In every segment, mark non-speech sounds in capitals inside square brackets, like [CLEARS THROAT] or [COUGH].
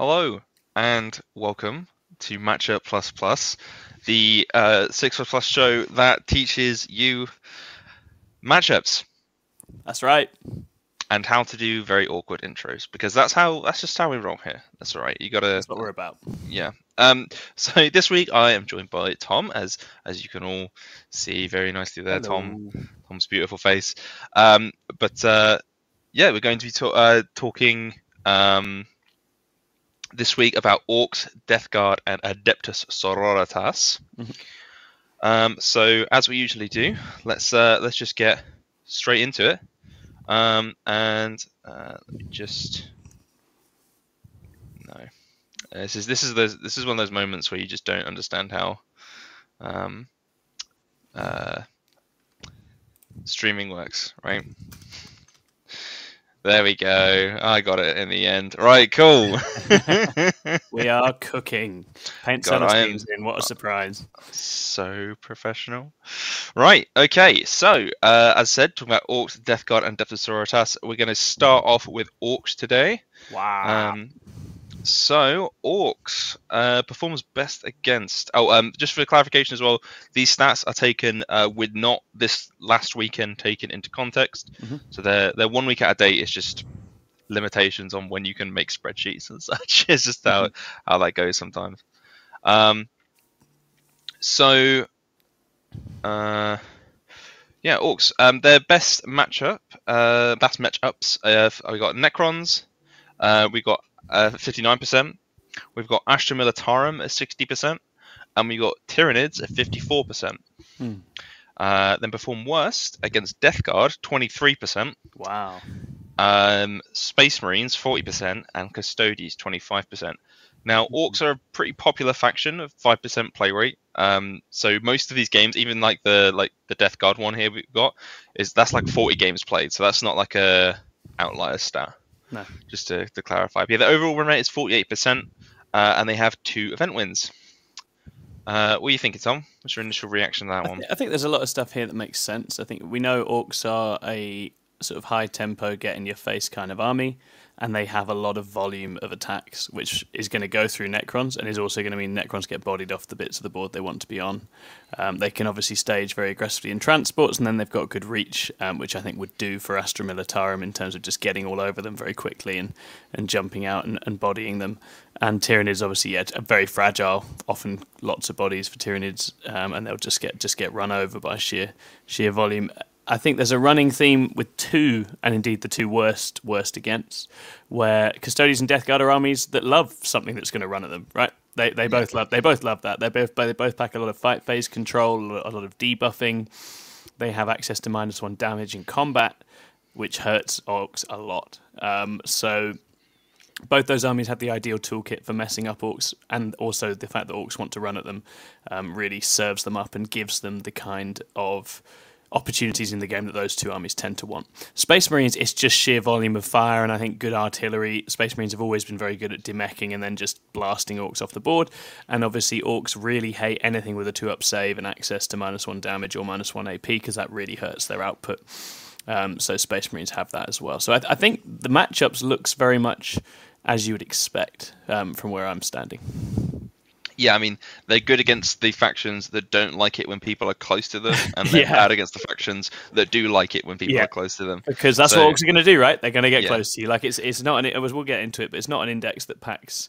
Hello and welcome to Matchup Plus Plus, the uh, six plus plus show that teaches you matchups That's right. and how to do very awkward intros because that's how that's just how we roll here. That's all right. You gotta That's what we're about. yeah. Um. So [LAUGHS] this week I am joined by Tom, as as you can all see very nicely there, Tom. Tom's beautiful face. Um, but uh, yeah, we're going to be ta- uh, talking um, this week about Orcs, Death Guard, and Adepta Sororitas. Mhm. Um, so as we usually do, let's uh, let's just get straight into it. Um, and uh, let me just no. Uh, This is this is the this is one of those moments where you just don't understand how um, uh, streaming works, right? There we go. I got it in the end. Right, cool. [LAUGHS] We are cooking. Paint God, I am- Celestine's in. What a surprise. so professional. Right, okay. So, uh, as I said, talking about Orcs, Death Guard, and Adepta Sororitas, we're going to start off with Orcs today. Wow. Um, so Orcs uh, performs best against. Oh, um, just for clarification as well, these stats are taken uh, with not this last weekend taken into context. Mhm. So they're they're one week out of date. It's just limitations on when you can make spreadsheets and [LAUGHS] such. It's just how how that goes sometimes. Um, so, uh, yeah, Orcs. Um, their best matchup, uh, best matchups. Uh, we got Necrons. Uh, we got uh, 59%. We've got Astra Militarum at 60%. And we've got Tyranids at 54%. Hmm. Uh, then perform worst against Death Guard, 23%. wow. Um, Space Marines, 40%. And Custodes, 25%. Now, Orcs are a pretty popular faction of 5% play rate. Um, so most of these games, even like the like the Death Guard one here we've got, is that's like 40 games played. So that's not like a outlier stat. No. Just to, to clarify. But yeah, the overall win rate is 48%, uh, and they have two event wins. Uh, what are you thinking, Tom? What's your initial reaction to that I, one? thi- I think there's a lot of stuff here that makes sense. I think we know orcs are a sort of high tempo, get in your face kind of army, and they have a lot of volume of attacks, which is going to go through Necrons and is also going to mean Necrons get bodied off the bits of the board they want to be on. Um, they can obviously stage very aggressively in transports, and then they've got good reach, um, which I think would do for Astra Militarum in terms of just getting all over them very quickly and, and jumping out and, and bodying them. And Tyranids obviously yeah, are very fragile, often lots of bodies for Tyranids, um, and they'll just get just get run over by sheer sheer volume. I think there's a running theme with two, and indeed the two worst worst against, where custodians and death guard are armies that love something that's going to run at them, right? They they both love they both love that. They both they both pack a lot of fight phase control, a lot of debuffing. They have access to minus one damage in combat, which hurts orcs a lot. Um, so both those armies have the ideal toolkit for messing up orcs, and also the fact that orcs want to run at them um, really serves them up and gives them the kind of opportunities in the game that those two armies tend to want. Space Marines, it's just sheer volume of fire, and I think good artillery. Space Marines have always been very good at demeching and then just blasting orcs off the board. And obviously, orcs really hate anything with a two up save and access to minus one damage or minus one AP because that really hurts their output. Um, so Space Marines have that as well. So I, I think the matchups looks very much as you would expect um, from where I'm standing. Yeah, I mean they're good against the factions that don't like it when people are close to them, and they're [LAUGHS] Yeah. bad against the factions that do like it when people Yeah. are close to them. Because that's So- what orcs are going to do, right? They're going to get Yeah. close to you. Like it's it's not an we'll get into it, but it's not an index that packs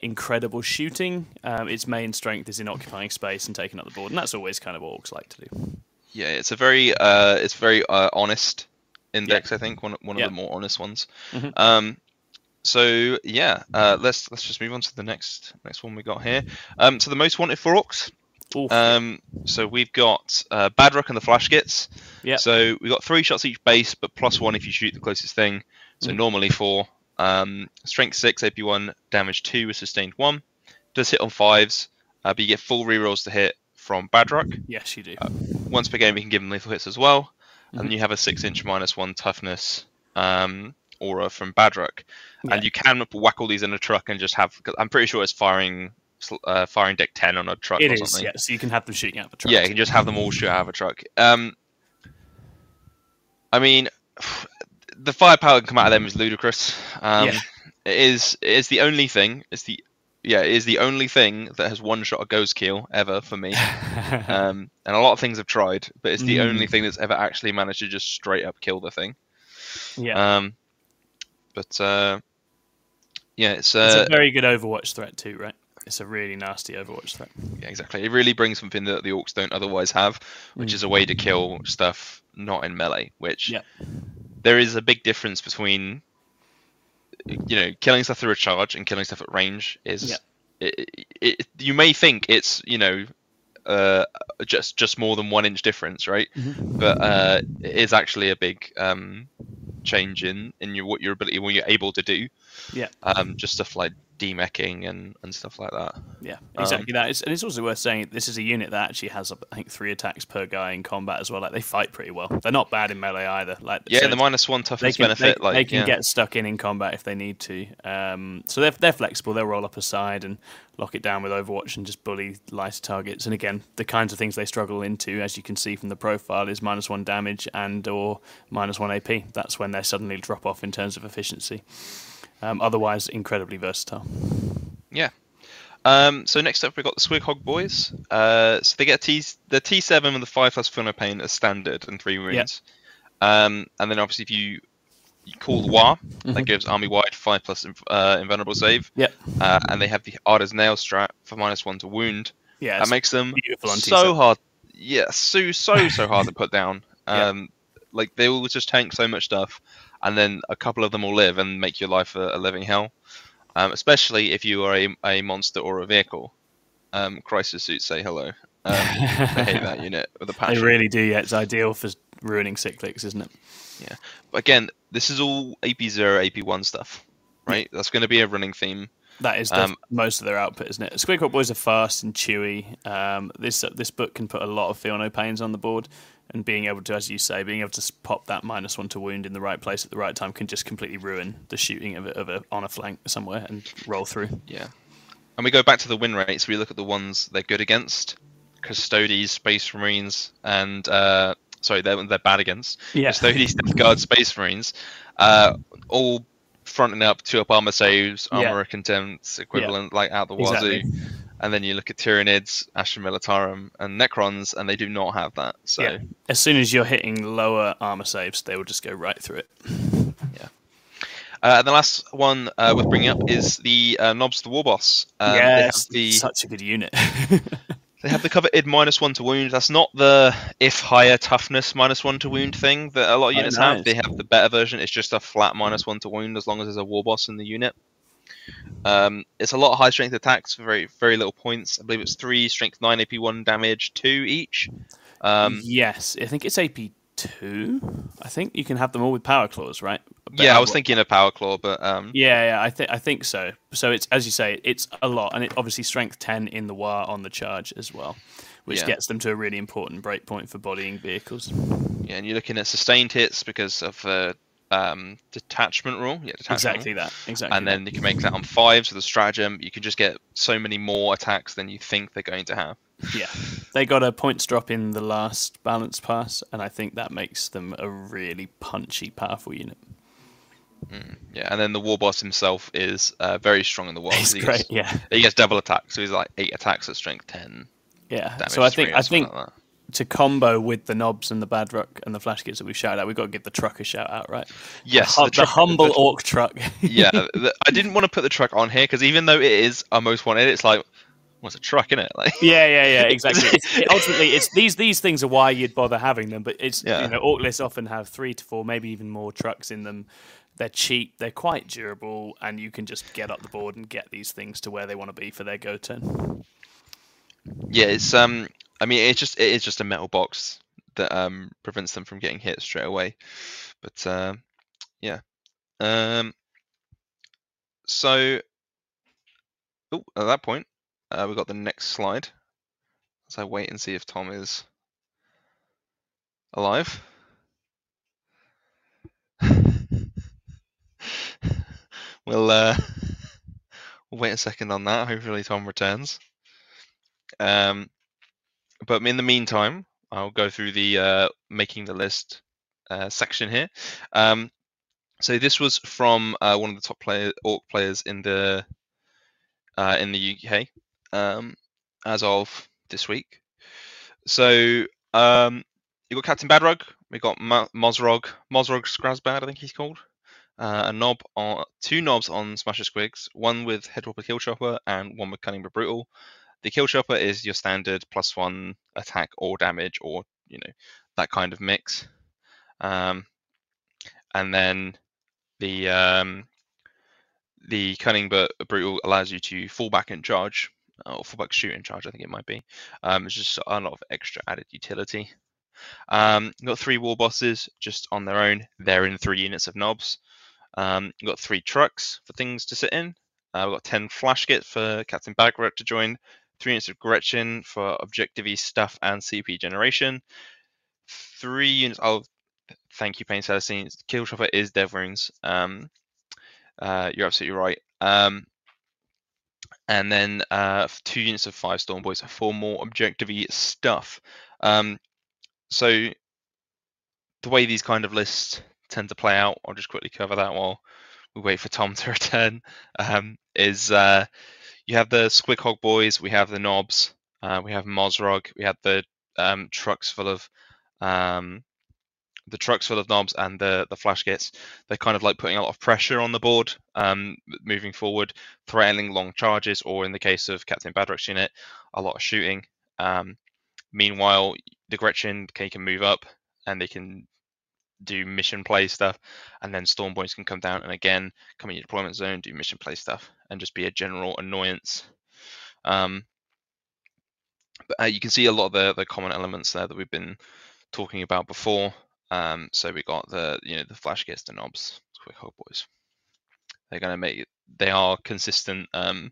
incredible shooting. Um, its main strength is in occupying space and taking up the board, and that's always kind of what orcs like to do. Yeah, it's a very uh, it's very uh, honest index. I think one one of the more honest ones. Mhm. Um, so yeah, uh, let's let's just move on to the next next one we got here. Um, so the most wanted for orcs. Oof. Um, so we've got uh, Badrukk and the Flash Gitz. Yep. So we've got three shots each base, but plus one if you shoot the closest thing. So Mhm. normally four. Um, strength six, AP one, damage two with sustained one. Does hit on fives, uh, but you get full rerolls to hit from Badrukk. yes, you do. Once per game, we can give them lethal hits as well. And Mhm. then you have a six inch minus one toughness um, aura from Badrukk. Yeah. And you can whack all these in a truck and just have. I'm pretty sure it's firing uh, firing deck ten on a truck It or is, something. yeah. So you can have them shooting out the truck. Yeah, you can just have them all shoot out of a truck. Um, I mean, [SIGHS] the firepower that can come out of them is ludicrous. Um, Yeah. It is it is the only thing. It's the yeah, it is the only thing that has one shot a Ghostkeel ever for me. [LAUGHS] um, and a lot of things have tried, but it's the Mm. only thing that's ever actually managed to just straight up kill the thing. yeah, Um, but uh, yeah, it's, it's uh, a very good Overwatch threat too, right? It's a really nasty Overwatch threat. yeah, exactly. It really brings something that the orcs don't otherwise have, which Mm. is a way to kill stuff not in melee. Which Yeah. there is a big difference between you know killing stuff through a charge and killing stuff at range. Is Yeah. it, it, you may think it's you know uh, just just more than one inch difference, right? Mhm. But uh, it is actually a big um, change in in your what your ability when you're able to do. Yeah. Um, just stuff like demeching and and stuff like that. Yeah, Um, exactly that. It's, and it's also worth saying this is a unit that actually has, I think, three attacks per guy in combat as well. Like they fight pretty well. They're not bad in melee either. Like Yeah, so the minus one they toughness can, benefit. they, like they can yeah. get stuck in in combat if they need to. Um, so they're they're flexible. They'll roll up a side and lock it down with Overwatch and just bully lighter targets. And again, the kinds of things they struggle into, as you can see from the profile, is minus one damage and or minus one AP. That's when they suddenly drop off in terms of efficiency. Um, otherwise, incredibly versatile. Yeah. Um, so next up we've got the Squig Hog boys. Uh, so they get a T the T seven and the five plus Pain as standard and three wounds. Um, and then obviously if you you call the Waaagh, that Mhm. gives army wide five plus uh, invulnerable save. Yep. Uh, and they have the 'Ard as Nail Strat for minus one to wound. Yeah, that makes them so hard. Yeah, so so so hard to put [LAUGHS] down. Yeah. Um, like they will just tank so much stuff, and then a couple of them will live and make your life a, a living hell. Um, especially if you are a, a monster or a vehicle. Um, crisis suits say hello. Um, [LAUGHS] I hate that unit with a They really do. Yeah, it's ideal for ruining cyclics, isn't it? Yeah. But again, this is all AP zero, AP one stuff, right? That's going to be a running theme. That is the, Um, most of their output, isn't it? Squig Hog Boys are fast and chewy. Um, this this book can put a lot of feel no pains on the board, and being able to, as you say, being able to pop that minus one to wound in the right place at the right time can just completely ruin the shooting of a, of a on a flank somewhere and roll through. Yeah. And we go back to the win rates. We look at the ones they're good against: Custodes, Space Marines, and uh, sorry, they're they're bad against. Yeah, Custodes, Death Guard, Space Marines, uh, all fronting up two up armor saves, Yeah. armor contempt equivalent, like out the wazoo. exactly. And then you look at Tyranids, Astra Militarum, and Necrons, and they do not have that. So Yeah. As soon as you're hitting lower armor saves, they will just go right through it. Uh, and the last one uh, worth bringing up is the uh, Knobs the War Boss. Um, yes, the such a good unit. [LAUGHS] they have the coveted minus one to wound. That's not the if higher toughness minus one to wound thing that a lot of Oh, units nice. have. They have the better version. It's just a flat minus one to wound as long as there's a War Boss in the unit. Um, it's a lot of high strength attacks for very very little points. I believe it's three strength nine AP one damage two each. Um, yes, I think it's AP two. I think you can have them all with power claws, right? Yeah, I was thinking of Power Claw, but um, Yeah, yeah, I think I think so. So it's as you say, it's a lot, and it obviously strength ten in the Waaagh on the charge as well, which Yeah. gets them to a really important breakpoint for bodying vehicles. yeah, and you're looking at sustained hits because of the um, detachment rule. Yeah, detachment rule. Exactly that. Exactly. and then you can make that on fives with a stratagem. You can just get so many more attacks than you think they're going to have. yeah, [LAUGHS] they got a points drop in the last balance pass, and I think that makes them a really punchy, powerful unit. Yeah, and then the war boss himself is uh, very strong in the world. He's he, great. Gets, Yeah, he gets double attack, so he's like eight attacks at strength ten. yeah. So I think I think like that. To combo with the knobs and the Badrukk and the Flash Gitz that we've shouted out, we've got to give the truck a shout out, right? yes, the, hu- the truck- humble the- orc truck. [LAUGHS] yeah, the, I didn't want to put the truck on here because even though it is our most wanted, it's like what's a truck in it? Like [LAUGHS] Yeah, yeah, yeah, exactly. [LAUGHS] It's, it, ultimately, it's these these things are why you'd bother having them. But it's Yeah. you know, orc lists often have three to four, maybe even more trucks in them. They're cheap, they're quite durable, and you can just get up the board and get these things to where they want to be for their go turn. yeah, it's um, I mean, it's just it is just a metal box that um prevents them from getting hit straight away. But um, yeah, um, so at that point, uh, we got the next slide. As I wait and see if Tom is alive. [LAUGHS] we'll uh, [LAUGHS] wait a second on that. Hopefully, Tom returns. Um, but in the meantime, I'll go through the uh, making the list uh, section here. Um, So this was from uh, one of the top player orc players in the uh, in the UK um, as of this week. So um, you got Captain Badrukk, we got Ma- Mozrog, Mozrog Skragbad, I think he's called. Uh, a knob on two knobs on Smasher Squigs, one with Headwhopper Kill Chopper and one with Cunning but Brutal. The Kill Chopper is your standard plus one attack or damage or you know that kind of mix. Um, and then the um, the cunning but brutal allows you to fall back and charge, or fall back shoot and charge. I think it might be. Um, it's just a lot of extra added utility. Um, got three war bosses just on their own. They're in three units of knobs. Um, got three trucks for things to sit in. Uh, we've got ten Flash Gitz for Captain Badrukk to join. Three units of Gretchin for objective stuff and CP generation. Three units. Oh, thank you, Pain Celestine. Kill Chopper is Dev. Um, uh, you're absolutely right. Um, and then uh, two units of five Storm Boys for more objective stuff. Um, so the way these kind of lists tend to play out, I'll just quickly cover that while we wait for Tom to [LAUGHS] return. Um, is uh, you have the Squig Hog Boys, we have the Knobs, uh, we have Mozrog, we have the um, trucks full of um, the trucks full of knobs and the the Flash Gitz, they're kind of like putting a lot of pressure on the board, um, moving forward, threatening long charges, or in the case of Captain Badrukk's unit, a lot of shooting. Um, meanwhile, the Gretchin can move up and they can do mission play stuff, and then Storm Boys can come down and again come in your deployment zone, do mission play stuff, and just be a general annoyance. Um, but, uh, you can see a lot of the, the common elements there that we've been talking about before. Um, so we got the you know the Flash Gitz, the knobs, squig hog boys. They're going to make they are consistent um,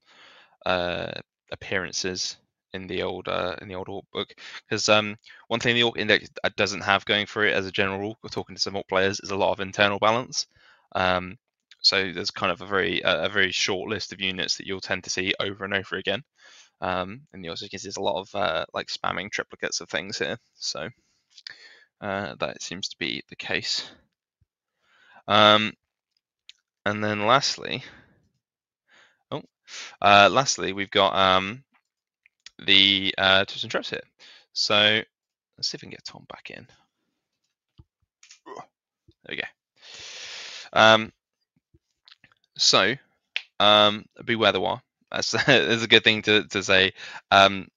uh, appearances in the old uh, in the old Orc book because um, one thing the Orc Index doesn't have going for it as a general rule, talking to some Orc players, is a lot of internal balance. Um, so there's kind of a very a very short list of units that you'll tend to see over and over again. Um, and you also can see there's a lot of uh, like spamming triplicates of things here. So uh, that seems to be the case. Um, and then lastly, oh, uh, lastly, we've got um, the uh, tips and traps here. So let's see if we can get Tom back in. There we go. Um, so, um, beware the Waaagh. That's, [LAUGHS] that's a good thing to, to say. Um,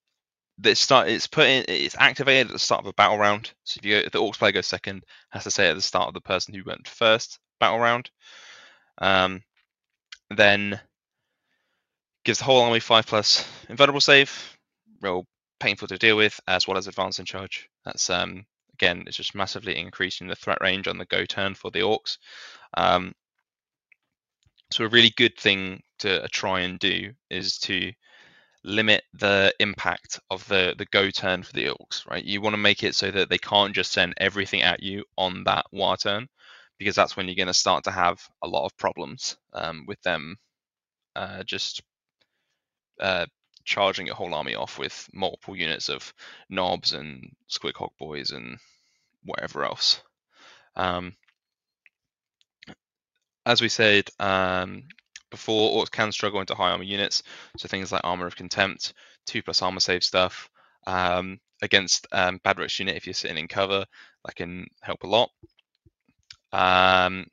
that start it's put in it's activated at the start of a battle round. So if you if the orcs player goes second, has to say at the start of the person who went first battle round. Um, then gives the whole army five plus invulnerable save, real painful to deal with, as well as advance in charge. That's um again it's just massively increasing the threat range on the go turn for the orcs. Um, so a really good thing to try and do is to limit the impact of the the go turn for the orcs right you want to make it so that they can't just send everything at you on that Waaagh turn because that's when you're going to start to have a lot of problems um, with them uh, just uh, charging your whole army off with multiple units of knobs and squig hog boys and whatever else um, as we said um, before, orcs can struggle into high armor units, so things like armor of contempt, two plus armor save stuff. Um, against um, Badrukk's unit, if you're sitting in cover, that can help a lot. Um,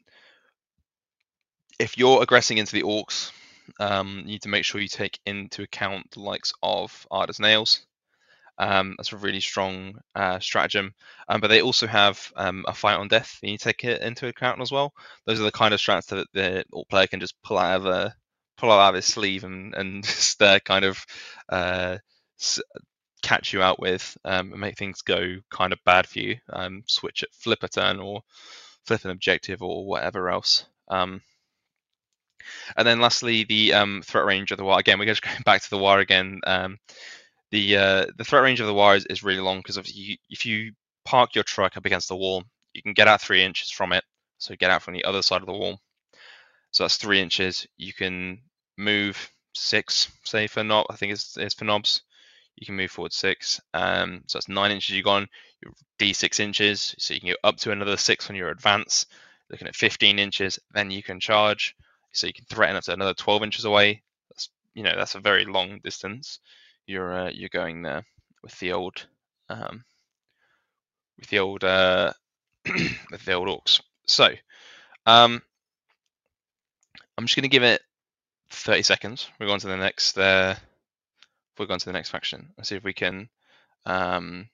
if you're aggressing into the orcs, um, you need to make sure you take into account the likes of 'Ard as Nails, um, that's a really strong uh, stratagem. Um, but they also have um, a fight on death. You need to take it into account as well. Those are the kind of strats that the player can just pull out of a pull out of his sleeve and and [LAUGHS] just uh, kind of uh, catch you out with um, and make things go kind of bad for you. Um, switch it, flip a turn, or flip an objective, or whatever else. Um, and then lastly, the um, threat range of the Waaagh. Again, we're just [LAUGHS] going back to the Waaagh again. Um, the uh, the threat range of the Waaagh is, is really long because if you if you park your truck up against the wall, you can get out three inches from it. So get out from the other side of the wall. So that's three inches. You can move six, say for knob. I think it's, it's for knobs. You can move forward six. Um, so that's nine inches you've gone. You're D six inches, so you can go up to another six on your advance. Looking at 15 inches, then you can charge. So you can threaten up to another 12 inches away. That's you know that's a very long distance. You're uh, you're going there with the old um, with the old uh, [CLEARS THROAT] with the old orcs. So um, I'm just going to give it 30 seconds. We're going to the next. Uh, we're going to the next faction and see if we can um,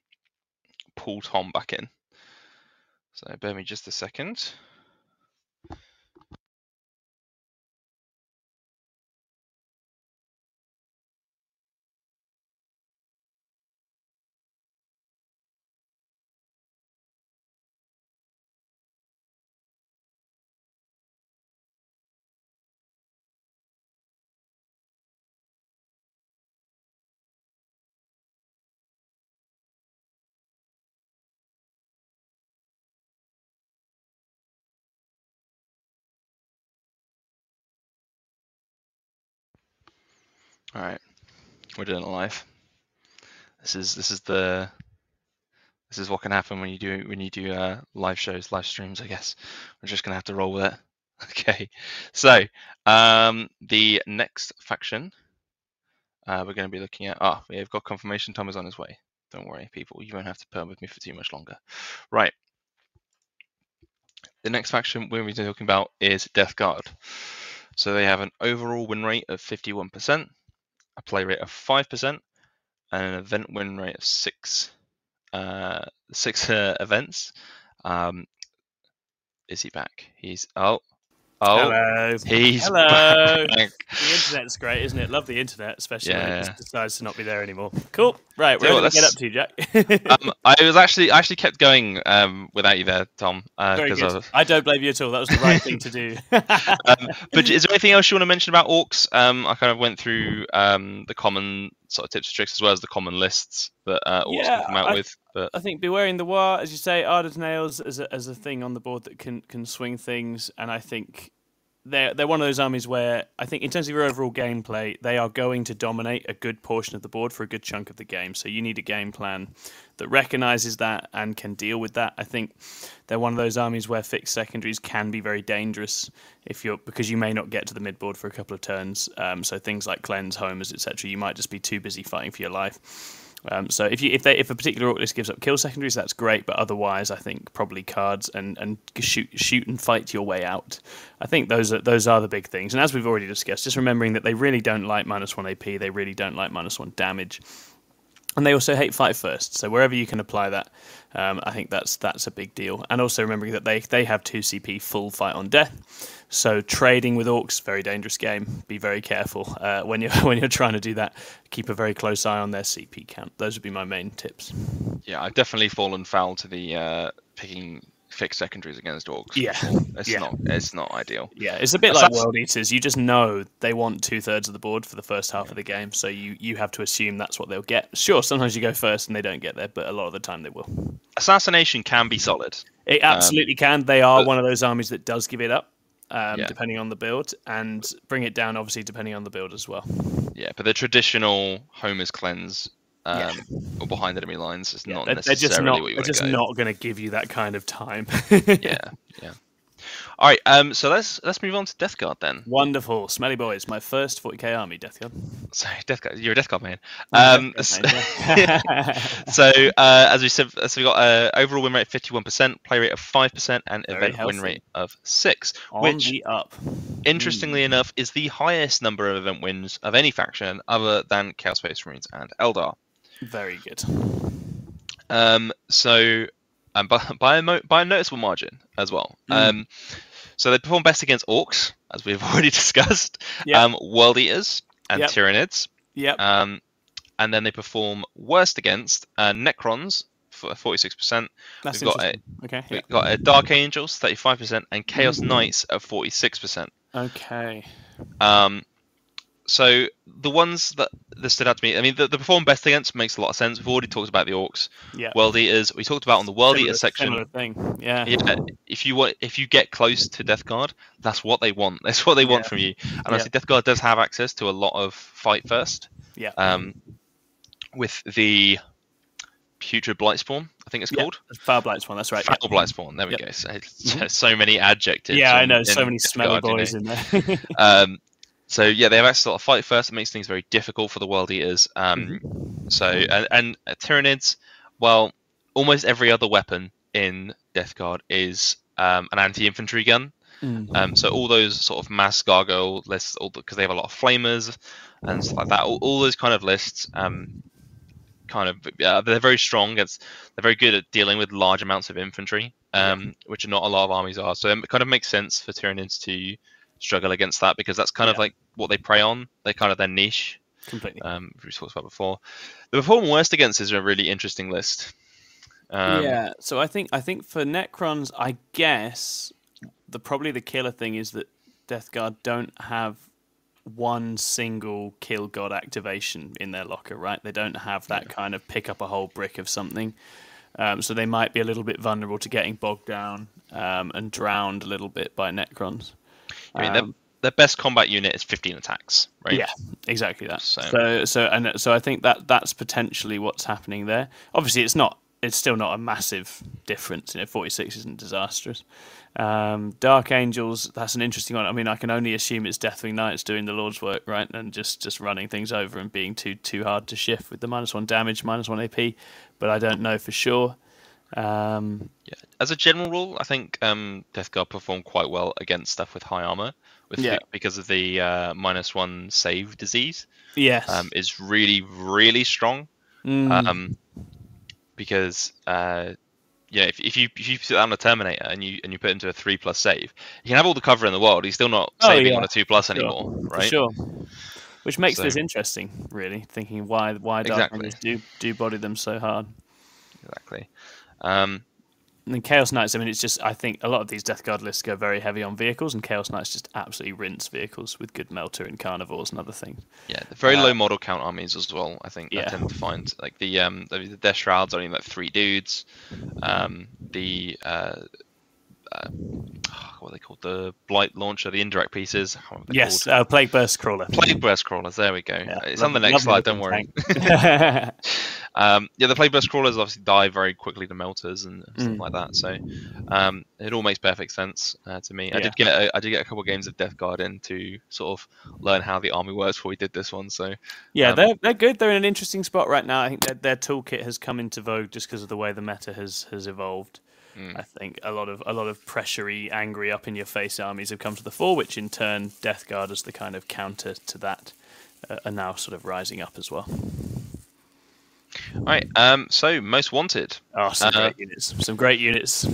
pull Tom back in. So bear me just a second. All right, we're doing it live. This is this is the this is what can happen when you do when you do uh, live shows, live streams. I guess we're just gonna have to roll with it. [LAUGHS] Okay, so um, the next faction uh, we're going to be looking at. Ah, we've got confirmation. Tom is on his way. Don't worry, people. You won't have to perm with me for too much longer. Right. The next faction we're going to be talking about is Death Guard. So they have an overall win rate of 51%, a play rate of 5%, and an event win rate of six uh, six uh, events. Um, is he back? He's oh oh Hello. he's Hello. back. The internet's great, isn't it? Love the internet, especially when it just decides to not be there anymore. Cool. Right, Tell where you did what, we get up to, Jack? [LAUGHS] um, [LAUGHS] I was actually I actually kept going um, without you there, Tom, Very good. of I don't blame you at all. That was the right thing to do. [LAUGHS] um, but is there anything else you want to mention about orcs? Um, I kind of went through um, the common sort of tips and tricks as well as the common lists that uh, orcs Yeah, can come out I- with. But I think Bewairing the Waaagh, as you say, 'Ard as Nails as a, as a thing on the board that can can swing things, and I think they're they're one of those armies where I think in terms of your overall gameplay, they are going to dominate a good portion of the board for a good chunk of the game. So you need a game plan that recognizes that and can deal with that. I think they're one of those armies where fixed secondaries can be very dangerous if you're because you may not get to the mid board for a couple of turns. Um, so things like cleanse, homers, etc. You might just be too busy fighting for your life. Um, so if you if they if a particular orc gives up kill secondaries, that's great. But otherwise, I think probably cards and, and shoot shoot and fight your way out. I think those are those are the big things. And as we've already discussed, just remembering that they really don't like minus one AP. They really don't like minus one damage. And they also hate fight first, so wherever you can apply that, um, I think that's that's a big deal. And also remembering that they they have two CP full fight on death, so trading with orcs very dangerous game. Be very careful uh, when you're [LAUGHS] when you're trying to do that. Keep a very close eye on their CP count. Those would be my main tips. yeah, I've definitely fallen foul to the uh, picking fixed secondaries against orcs. Yeah, [LAUGHS] It's yeah. not it's not ideal. Yeah, it's a bit That's- like World Eaters. You just know they want two thirds of the board for the first half of the game, so you you have to assume that's what they'll get. Sure, sometimes you go first and they don't get there, but a lot of the time they will. Assassination can be solid. It absolutely can. They are but- one of those armies that does give it up, um, Yeah. depending on the build, and bring it down, obviously, depending on the build as well. Yeah, but the traditional Homer's cleanse um, Yeah. or behind enemy lines is not they're, they're necessarily just not. what you They're just go. not going to give you that kind of time. [LAUGHS] Yeah, yeah. All right, um, so let's let's move on to Death Guard then. Wonderful, smelly boys. My first 40k army, Death Guard. [LAUGHS] So Death Guard, you're a Death Guard man. Um, Death Guard man, [LAUGHS] yeah. so uh, as we said, so we got uh, overall win rate fifty one percent, play rate of five percent, and Very event win rate of six. On which, up. interestingly enough, is the highest number of event wins of any faction other than Chaos Space Marines and Eldar. Very good. Um, so um, by [LAUGHS] by a, mo- by a noticeable margin as well. Mm. Um, so they perform best against orcs, as we've [LAUGHS] already discussed. Yeah. Um, world eaters and Yep. Tyranids. Yep. Um, and then they perform worst against uh, Necrons for 46%. That's we've got interesting. Okay. We've Yeah. got uh, Dark Angels 35% and Chaos. Knights at 46%. Okay. Um, so the ones that, that stood out to me, I mean, the, the perform best against makes a lot of sense. We've already talked about the orcs, Yeah. world eaters. We talked about on the world Similar- eater section. Similar thing. Yeah. Yeah, if you want, if you get close to Death Guard, that's what they want. [LAUGHS] That's what they want Yeah. from you. And Yeah. obviously, Death Guard does have access to a lot of fight first. Yeah. Um, with the Putrid Blightspawn, I think it's Yeah, called. Foul Blightspawn. That's right. Foul yeah. Blightspawn. There we Yep. go. So, Mhm. so many adjectives. Yeah, I know. So many smelly Guard, you know. boys in there. [LAUGHS] Um, so yeah, they have actually got to fight first. It makes things very difficult for the World Eaters. Um, Mm-hmm. So and, and uh, Tyranids, well, almost every other weapon in Death Guard is um, an anti-infantry gun. Mm. Um, so all those sort of mass gargoyle lists, because they have a lot of flamers and stuff like that. All, all those kind of lists, um, kind of, uh, they're very strong. Against, they're very good at dealing with large amounts of infantry, um, which not a lot of armies are. So it kind of makes sense for Tyranids to struggle against that because that's kind of like what they prey on. They're kind of their niche. Completely. Um, we talked about before. The perform worst against is a really interesting list. Um, yeah. So I think I think for Necrons, I guess the probably the killer thing is that Death Guard don't have one single kill god activation in their locker, right? They don't have that kind of pick up a whole brick of something. Um, so they might be a little bit vulnerable to getting bogged down um, and drowned a little bit by Necrons. I mean, their, Um, their best combat unit is 15 attacks, right? Yeah, exactly that. So- So, so, and so I think that that's potentially what's happening there. Obviously, it's not. It's still not a massive difference. You know, forty six isn't disastrous. Um, Dark Angels, that's an interesting one. I mean, I can only assume it's Deathwing Knights doing the Lord's work, right, and just just running things over and being too too hard to shift with the minus one damage, minus one AP. But I don't know for sure. Um, Yeah. As a general rule, I think um, Death Guard perform quite well against stuff with high armor, with Yeah. because of the uh, minus one save disease. yes. Um, is really really strong. Mm, Um, because uh, yeah, if, if you if you put down a Terminator and you and you put into a three plus save, you can have all the cover in the world. He's still not Oh, saving yeah. on a two plus Sure. anymore, For right? sure. Which makes So- this interesting, really, thinking why why Dark Exactly. Do do body them so hard. Exactly. Um, And then Chaos Knights, I mean, it's just I think a lot of these Death Guard lists go very heavy on vehicles, and Chaos Knights just absolutely rinse vehicles with good melter and carnivores and other things. Yeah, very Uh, low model count armies as well. I think Yeah. I tend to find like the um the, Death Shrouds only like three dudes. Um, the uh, uh, what are they called? The Blight Launcher, the indirect pieces. I can't remember what they're Yes, uh, Plague Burst Crawler. Plague Burst Crawlers. There we go. Yeah, it's on the next slide. Don't worry. [LAUGHS] [LAUGHS] Um, yeah, the Plague Burst Crawlers obviously die very quickly to melters and stuff Mm. like that. So um, it all makes perfect sense uh, to me. I did get a, I did get a couple of games of Death Guard in to sort of learn how the army works before we did this one. So yeah, Um, they're they're good. They're in an interesting spot right now. I think their their toolkit has come into vogue just because of the way the meta has has evolved. Mm. I think a lot of a lot of pressurey, angry, up in your face armies have come to the fore, which in turn Death Guard as the kind of counter to that uh, are now sort of rising up as well. Right. Um, so most wanted. Oh, some Uh, great units. Some great units.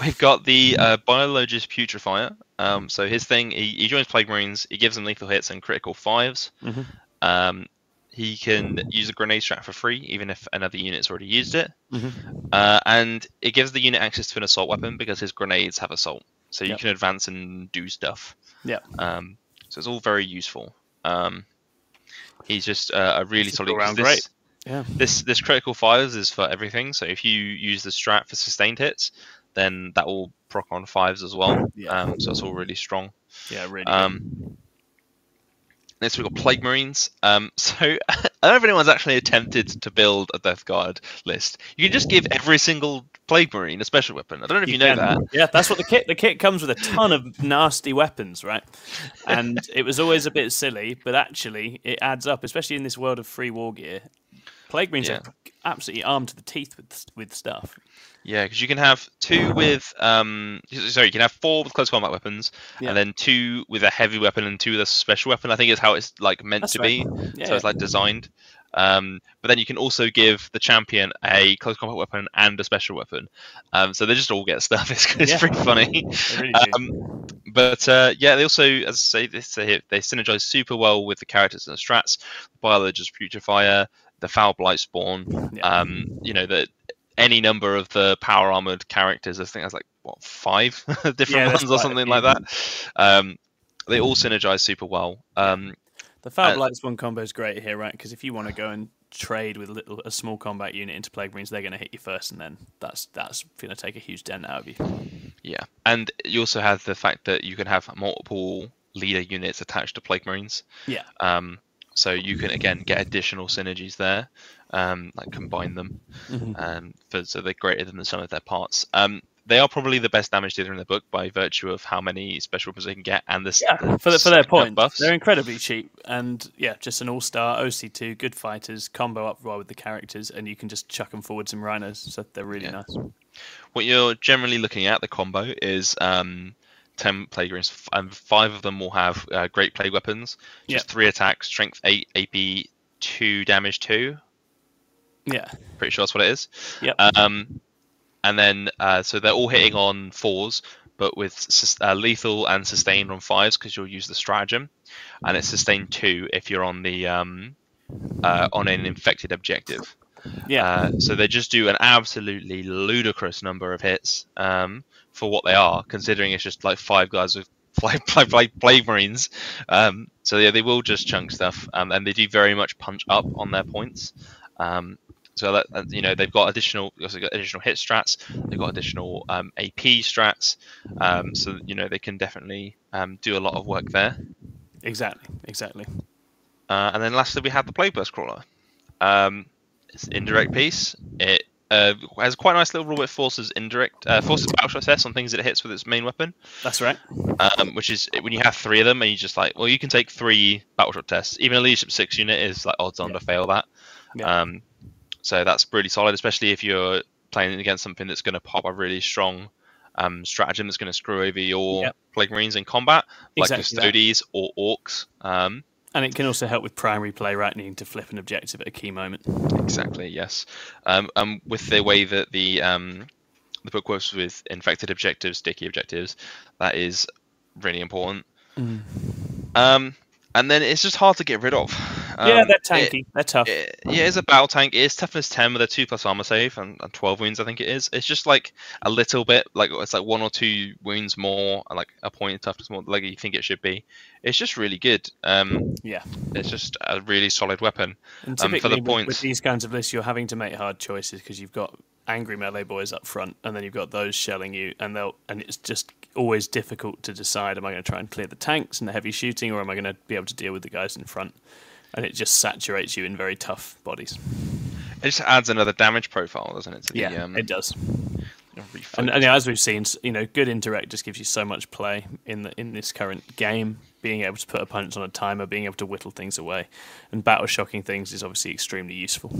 We've got the uh, Biologus Putrifier. Um, so his thing, he, he joins Plague Marines, he gives them lethal hits and critical 5s Mhm. Um, he can use a grenade strat for free, even if another unit's already used it. Mhm. Uh, and it gives the unit access to an assault weapon because his grenades have assault. So you Yep. can advance and do stuff. Yeah. Um, so it's all very useful. Um, he's just uh, a really solid. all round this, great. Yeah. This this critical fives is for everything. So if you use the strat for sustained hits, then that will proc on fives as well. Yeah. Um, so it's all really strong. Yeah, really. Um, next we've got Plague Marines. Um, [LAUGHS] so I don't know if anyone's actually attempted to build a Death Guard list. You can just give every single Plague Marine a special weapon. I don't know if you, know that. Yeah, that's what the kit. The kit comes with a ton of nasty weapons, right? [LAUGHS] And it was always a bit silly, but actually it adds up, especially in this world of free war gear. Plague Marines Yeah. are absolutely armed to the teeth with with stuff. Yeah, because you can have two with um, sorry, you can have four with close combat weapons, Yeah. and then two with a heavy weapon and two with a special weapon. I think is how it's like meant That's to right. be. Yeah, so it's like designed. Um, but then you can also give the champion a close combat weapon and a special weapon. Um, so they just all get [LAUGHS] stuff. It's, it's Yeah. pretty funny. really. Um, but uh, yeah, they also, as I say, this, they, they synergize super well with the characters and the strats. Biologus Putrifier, the Foul Blight Spawn. Yeah. Um, you know that any number of the power armored characters. I think that's like what five [LAUGHS] different Yeah, ones or something like that. Um, they all synergize super well. Um, The Foul Uh, Blights one combo is great here, right? Because if you want to go and trade with little a small combat unit into Plague Marines, they're going to hit you first, and then that's that's going to take a huge dent out of you. Yeah, and you also have the fact that you can have multiple leader units attached to Plague Marines. Yeah. Um, so you can again get additional synergies there, um, like combine them, Mhm. um, for, so they're greater than the sum of their parts. Um, they are probably the best damage dealer in the book by virtue of how many special weapons they can get and this. Yeah, for, the, for their point, buffs. they're incredibly cheap, and yeah, just an all-star OC2, good fighters, combo up well with the characters, and you can just chuck them forward some rhinos, so they're really Yeah. nice. What you're generally looking at the combo is um, ten plague rings, and five of them will have uh, great plague weapons. Just three attacks, strength eight, AP two, damage two. Yeah, Pretty sure that's what it is. Yep. Um, and then uh, so they're all hitting on fours, but with sus- uh, lethal and sustained on fives because you'll use the stratagem, and it's sustained two if you're on the um, uh, on an infected objective. yeah, Uh, so they just do an absolutely ludicrous number of hits um, for what they are, considering it's just like five guys with five, five, five plague marines. Um, so yeah, they will just chunk stuff, um, and they do very much punch up on their points. Um, so that that, you know they've got additional, also got additional hit strats. They've got additional um, AP strats. Um, so you know they can definitely um, do a lot of work there. exactly, exactly. Uh, and then lastly, we have the Plague Burst Crawler. Um, it's an indirect piece. It uh, has quite a nice little rule. It forces indirect, uh, forces battle-shock tests on things that it hits with its main weapon. That's right. Um, which is when you have three of them, and you just like, well, you can take three battle-shock tests. Even a leadership six unit is like odds on Yeah. to fail that. Yeah. Um, so that's really solid, especially if you're playing against something that's going to pop a really strong um, stratagem that's going to screw over your Yep. plague marines in combat, like Exactly that. custodes or orcs. Um, And it can also help with primary play, right? Needing to flip an objective at a key moment. Exactly. Yes. Um, um, with the way that the um, the book works with infected objectives, sticky objectives, that is really important. Um, and then it's just hard to get rid of. Um, yeah, they're it- tanky. they're tough. it- yeah, it's a battle tank. It is toughness ten with a two plus armor save and, and twelve wounds. I think it is. It's just like a little bit like it's like one or two wounds more, like a point of toughness more, like you think it should be. It's just really good. Um, yeah. it's just a really solid weapon. And Um, for the typically, with, points- with these kinds of lists, you're having to make hard choices because you've got angry melee boys up front, and then you've got those shelling you, and they'll, and it's just always difficult to decide: am I going to try and clear the tanks and the heavy shooting, or am I going to be able to deal with the guys in front? And it just saturates you in very tough bodies. It just adds another damage profile, doesn't it? The, Yeah, um, it does. And, and as we've seen, you know, good indirect just gives you so much play in the in this current game. Being able to put opponents on a timer, being able to whittle things away, and battle shocking things is obviously extremely useful.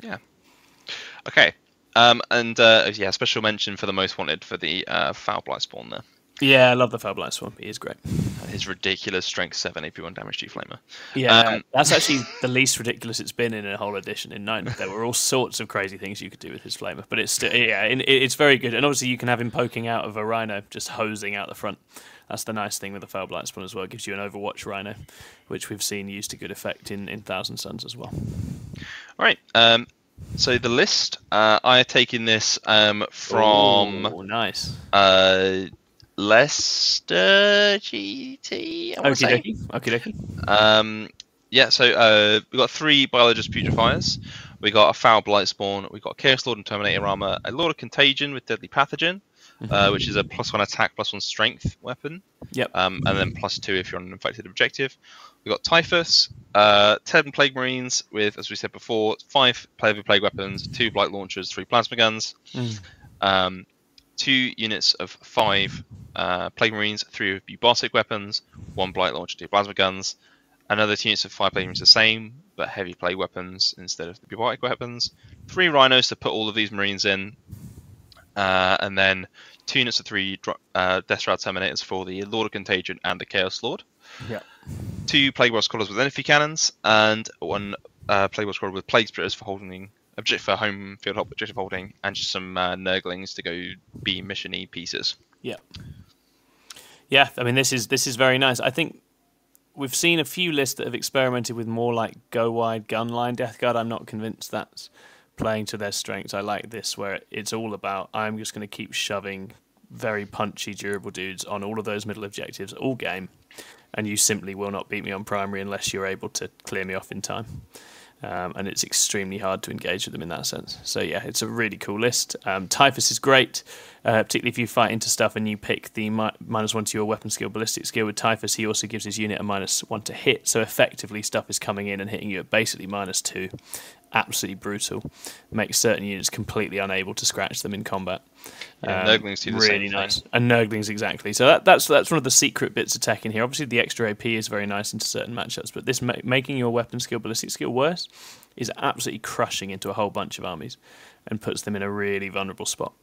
Yeah. Okay. Um, and uh, yeah, special mention for the most wanted for the uh, foul blight spawn there. Yeah, I love the Blightspawn. He is great. His ridiculous strength seven AP one damage to flamer. Yeah, Um, that's actually [LAUGHS] the least ridiculous it's been in a whole edition. In nine, there were all sorts of crazy things you could do with his flamer, but it's still yeah, it's very good. And obviously, you can have him poking out of a rhino, just hosing out the front. That's the nice thing with the Blight Spawn as well. It gives you an Overwatch rhino, which we've seen used to good effect in, in Thousand Sons as well. All right. Um, so the list, uh, I have taken this um, from oh, nice. uh, Leicester GT. Okie dokie. Um, yeah, so uh, we've got three Biologus Putrifiers. We got a foul blight spawn. We got Chaos Lord and Terminator armor. A Lord of Contagion with Deadly Pathogen, uh, which is a plus one attack, plus one strength weapon. Yep. Um, and then plus two if you're on an infected objective. We've got Typhus, uh, ten Plague Marines with, as we said before, five Plague Plague weapons, two Blight launchers, three plasma guns. Mm. Um, two units of five uh, Plague Marines, three of bubotic weapons, one Blight launcher, two plasma guns. Another two units of five Plague Marines, the same, but heavy Plague weapons instead of the bubotic weapons. Three Rhinos to put all of these Marines in. Uh, and then two units of three uh, Death Shroud Terminators for the Lord of Contagion and the Chaos Lord. Yeah. Two Plague Burst Crawlers with Entropy Cannons, and one uh, Plague Burst Crawler with Plague Spitters for holding object for home field objective holding, and just some uh, Nurglings to go be missiony pieces. Yeah, I mean this is this is very nice. I think we've seen a few lists that have experimented with more like go wide gun line Death Guard. I'm not convinced that's playing to their strengths. I like this where it's all about I'm just going to keep shoving very punchy, durable dudes on all of those middle objectives all game, and you simply will not beat me on primary unless you're able to clear me off in time. Um, and it's extremely hard to engage with them in that sense. So yeah, it's a really cool list. Um, Typhus is great. Uh, particularly if you fight into stuff and you pick the mi- minus one to your weapon skill, ballistic skill with Typhus, he also gives his unit a minus one to hit. So effectively, stuff is coming in and hitting you at basically minus two. Absolutely brutal. Makes certain units completely unable to scratch them in combat. Yeah, Um, Nurglings do the really nice. thing. And Nurglings exactly. So that, that's that's one of the secret bits of tech in here. Obviously, the extra AP is very nice into certain matchups, but this ma- making your weapon skill, ballistic skill worse is absolutely crushing into a whole bunch of armies and puts them in a really vulnerable spot.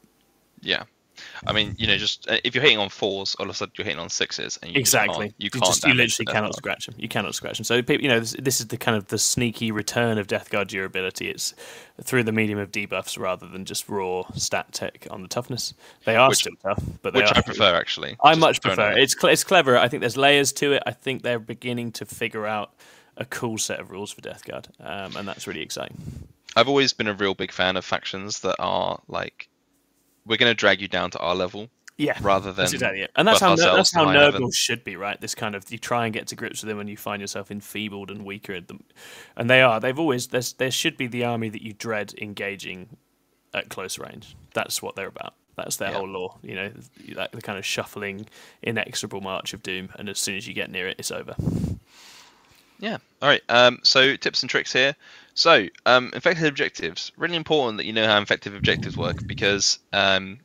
Yeah. I mean, you know, just uh, if you're hitting on fours, all of a sudden you're hitting on sixes, and you exactly. can't, you You, can't just, you literally cannot scratch them. You cannot scratch them. So people, you know, this, this is the kind of the sneaky return of Death Guard durability. It's through the medium of debuffs rather than just raw stat tech on the toughness. They are Which- still tough, but they which are I prefer actually. I much prefer it it. It's cl- it's clever. I think there's layers to it. I think they're beginning to figure out a cool set of rules for Death Guard, um, and that's really exciting. I've always been a real big fan of factions that are like, we're going to drag you down to our level Yeah, rather than that's exactly it. And that's how that's how. Nurgle should be, right? This kind of you try and get to grips with them when you find yourself enfeebled and weaker at them, and they are. They've always there's there should be the army that you dread engaging at close range. That's what they're about. That's their Yeah. whole law. You know, that the kind of shuffling, inexorable march of doom, and as soon as you get near it, it's over. Yeah. All right. Um, so tips and tricks here. So um, infected objectives. Really important that you know how infected objectives work because um,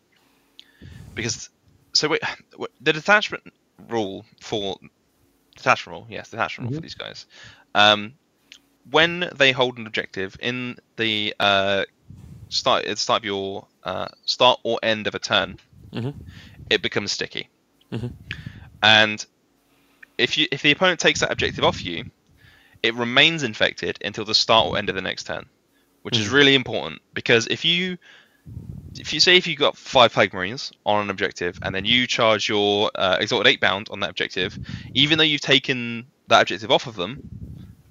because so wait, the detachment rule for detachment rule. Yes, detachment rule for these guys. Um, when they hold an objective in the uh, start at the start of your uh, start or end of a turn, Mhm. it becomes sticky. Mhm. And if you if the opponent takes that objective off you, it remains infected until the start or end of the next turn, which is Mhm. really important because if you if you say if you got five plague marines on an objective and then you charge your uh, exalted Eightbound on that objective, even though you've taken that objective off of them,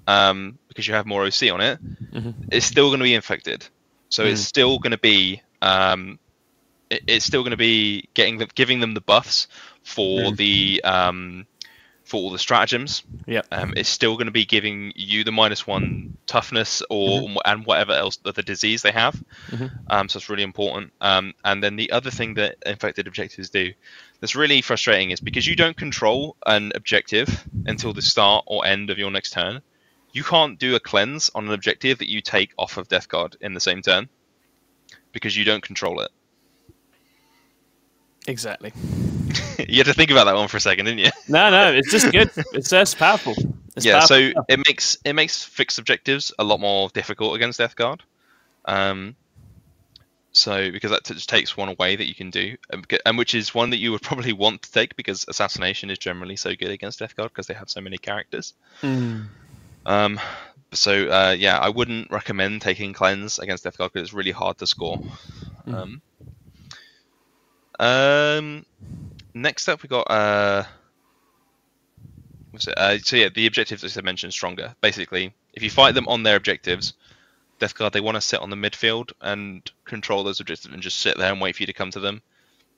um, because you have more OC on it, Mhm. it's still going to be infected. So it's Mm. still going to be um, it, it's still going to be getting the, giving them the buffs for Mm. the um, for all the stratagems. Yep. Um, it's still going to be giving you the minus one toughness or and whatever else the, the disease they have. Mhm. Um, so it's really important. Um, and then the other thing that infected objectives do that's really frustrating is because you don't control an objective until the start or end of your next turn. You can't do a cleanse on an objective that you take off of Death Guard in the same turn because you don't control it. Exactly. [LAUGHS] you had to think about that one for a second, didn't you? [LAUGHS] No, no, it's just good. It's just powerful. It's yeah, powerful so stuff. it makes it makes fixed objectives a lot more difficult against Death Guard. Um, so because that just takes one away that you can do, and and which is one that you would probably want to take because assassination is generally so good against Death Guard because they have so many characters. Mm. Um, so uh, yeah, I wouldn't recommend taking cleanse against Death Guard because it's really hard to score. Mm. Um, um, next up we got uh, what's it? Uh, so yeah, the objectives as I mentioned stronger. Basically, if you fight them on their objectives, Death Guard they want to sit on the midfield and control those objectives and just sit there and wait for you to come to them.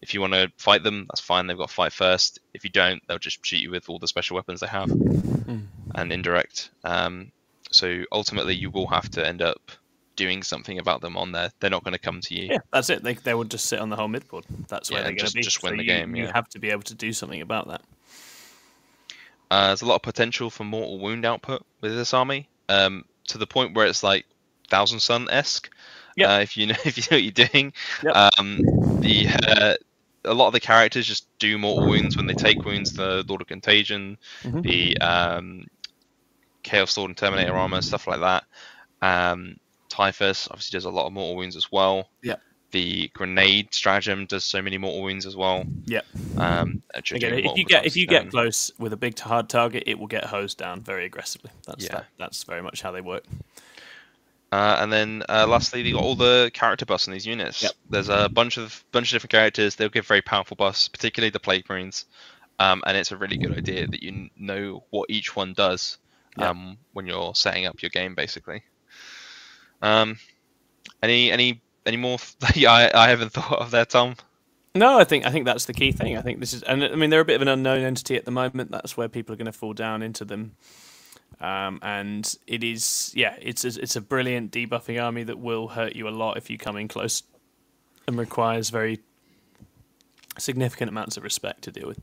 If you want to fight them, that's fine. They've got to fight first. If you don't, they'll just shoot you with all the special weapons they have and indirect. Um, so ultimately, you will have to end up doing something about them on there. They're not going to come to you. Yeah, that's it. They they would just sit on the whole midboard. That's where Yeah, they're going to be. just win So the you- game, You have to be able to do something about that. Uh, there's a lot of potential for mortal wound output with this army, um, to the point where it's like Thousand Son esque. Yep. Uh, if you know [LAUGHS] if you know what you're doing, Yep. um, the uh, a lot of the characters just do mortal wounds when they take wounds. The Lord of Contagion, Mhm. the um, Chaos Sword and Terminator armor, stuff like that. Um, Typhus obviously does a lot of mortal wounds as well. Yep. The grenade stratagem does so many mortal wounds as well. Yep. Um, Again, if you get if you a get close with a big hard target, it will get hosed down very aggressively. That's Yeah. that, that's very much how they work. Uh, and then uh, lastly, they got all the character buffs in these units. Yep. There's a bunch of bunch of different characters. They'll give very powerful buffs, particularly the Plague Marines. Um, and it's a really good idea that you know what each one does Yep. um, when you're setting up your game, basically. Um, any any any more? [LAUGHS] yeah, I, I haven't thought of that, Tom. No, I think I think that's the key thing. I think this is, and I mean they're a bit of an unknown entity at the moment. That's where people are going to fall down into them. Um, and it is, yeah, it's a, it's a brilliant debuffing army that will hurt you a lot if you come in close, and requires very significant amounts of respect to deal with.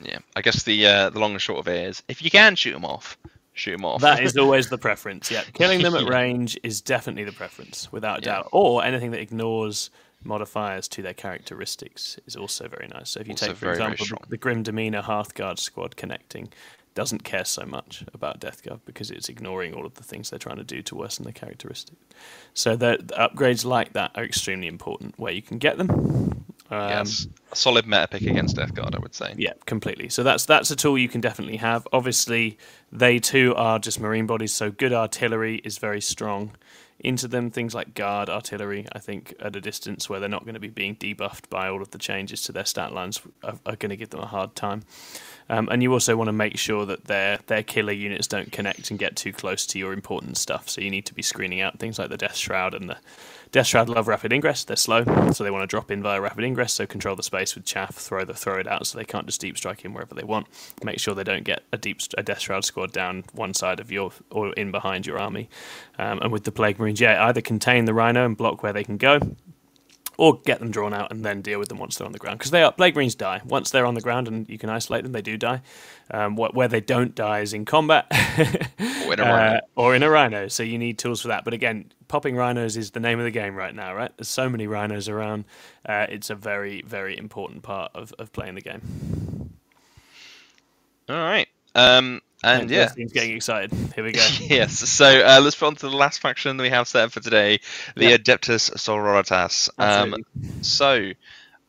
Yeah, I guess the uh, the long and short of it is, if you can shoot them off, shoot them off. That [LAUGHS] is always the preference. Yeah, killing them at [LAUGHS] range is definitely the preference, without a Yeah. doubt. Or anything that ignores modifiers to their characteristics is also very nice. So if you Also take, for very, very example, strong. the, Grim Demeanor Hearthguard squad connecting doesn't care so much about Death Guard because it's ignoring all of the things they're trying to do to worsen the characteristic. So the upgrades like that are extremely important where you can get them. Um, yes, a solid meta pick against Death Guard, I would say. yeah, completely. So that's that's a tool you can definitely have. Obviously, they too are just marine bodies, so good artillery is very strong into them. Things like guard artillery, I think, at a distance where they're not going to be being debuffed by all of the changes to their stat lines, are, are going to give them a hard time. Um, and you also want to make sure that their their killer units don't connect and get too close to your important stuff. So you need to be screening out things like the Deathshroud and the Death love rapid ingress. They're slow, so they want to drop in via rapid ingress. So control the space with chaff, throw the throw it out, so they can't just deep strike in wherever they want. Make sure they don't get a deep a Death squad down one side of your or in behind your army. Um, and with the Plague Marines, yeah, either contain the Rhino and block where they can go, or get them drawn out and then deal with them once they're on the ground. Because they are Plague greens die once they're on the ground and you can isolate them. They do die. Um, what, where they don't die is in combat [LAUGHS] Or in a uh, rhino. or in a rhino. So you need tools for that. But again, popping rhinos is the name of the game right now, right? There's so many rhinos around. Uh, it's a very very important part of, of playing the game. All right. Um, and yeah. Justin's getting excited. Here we go. [LAUGHS] yes. So uh, let's put on to the last faction that we have set up for today, the Yeah. Adeptus Sororitas. Um, so,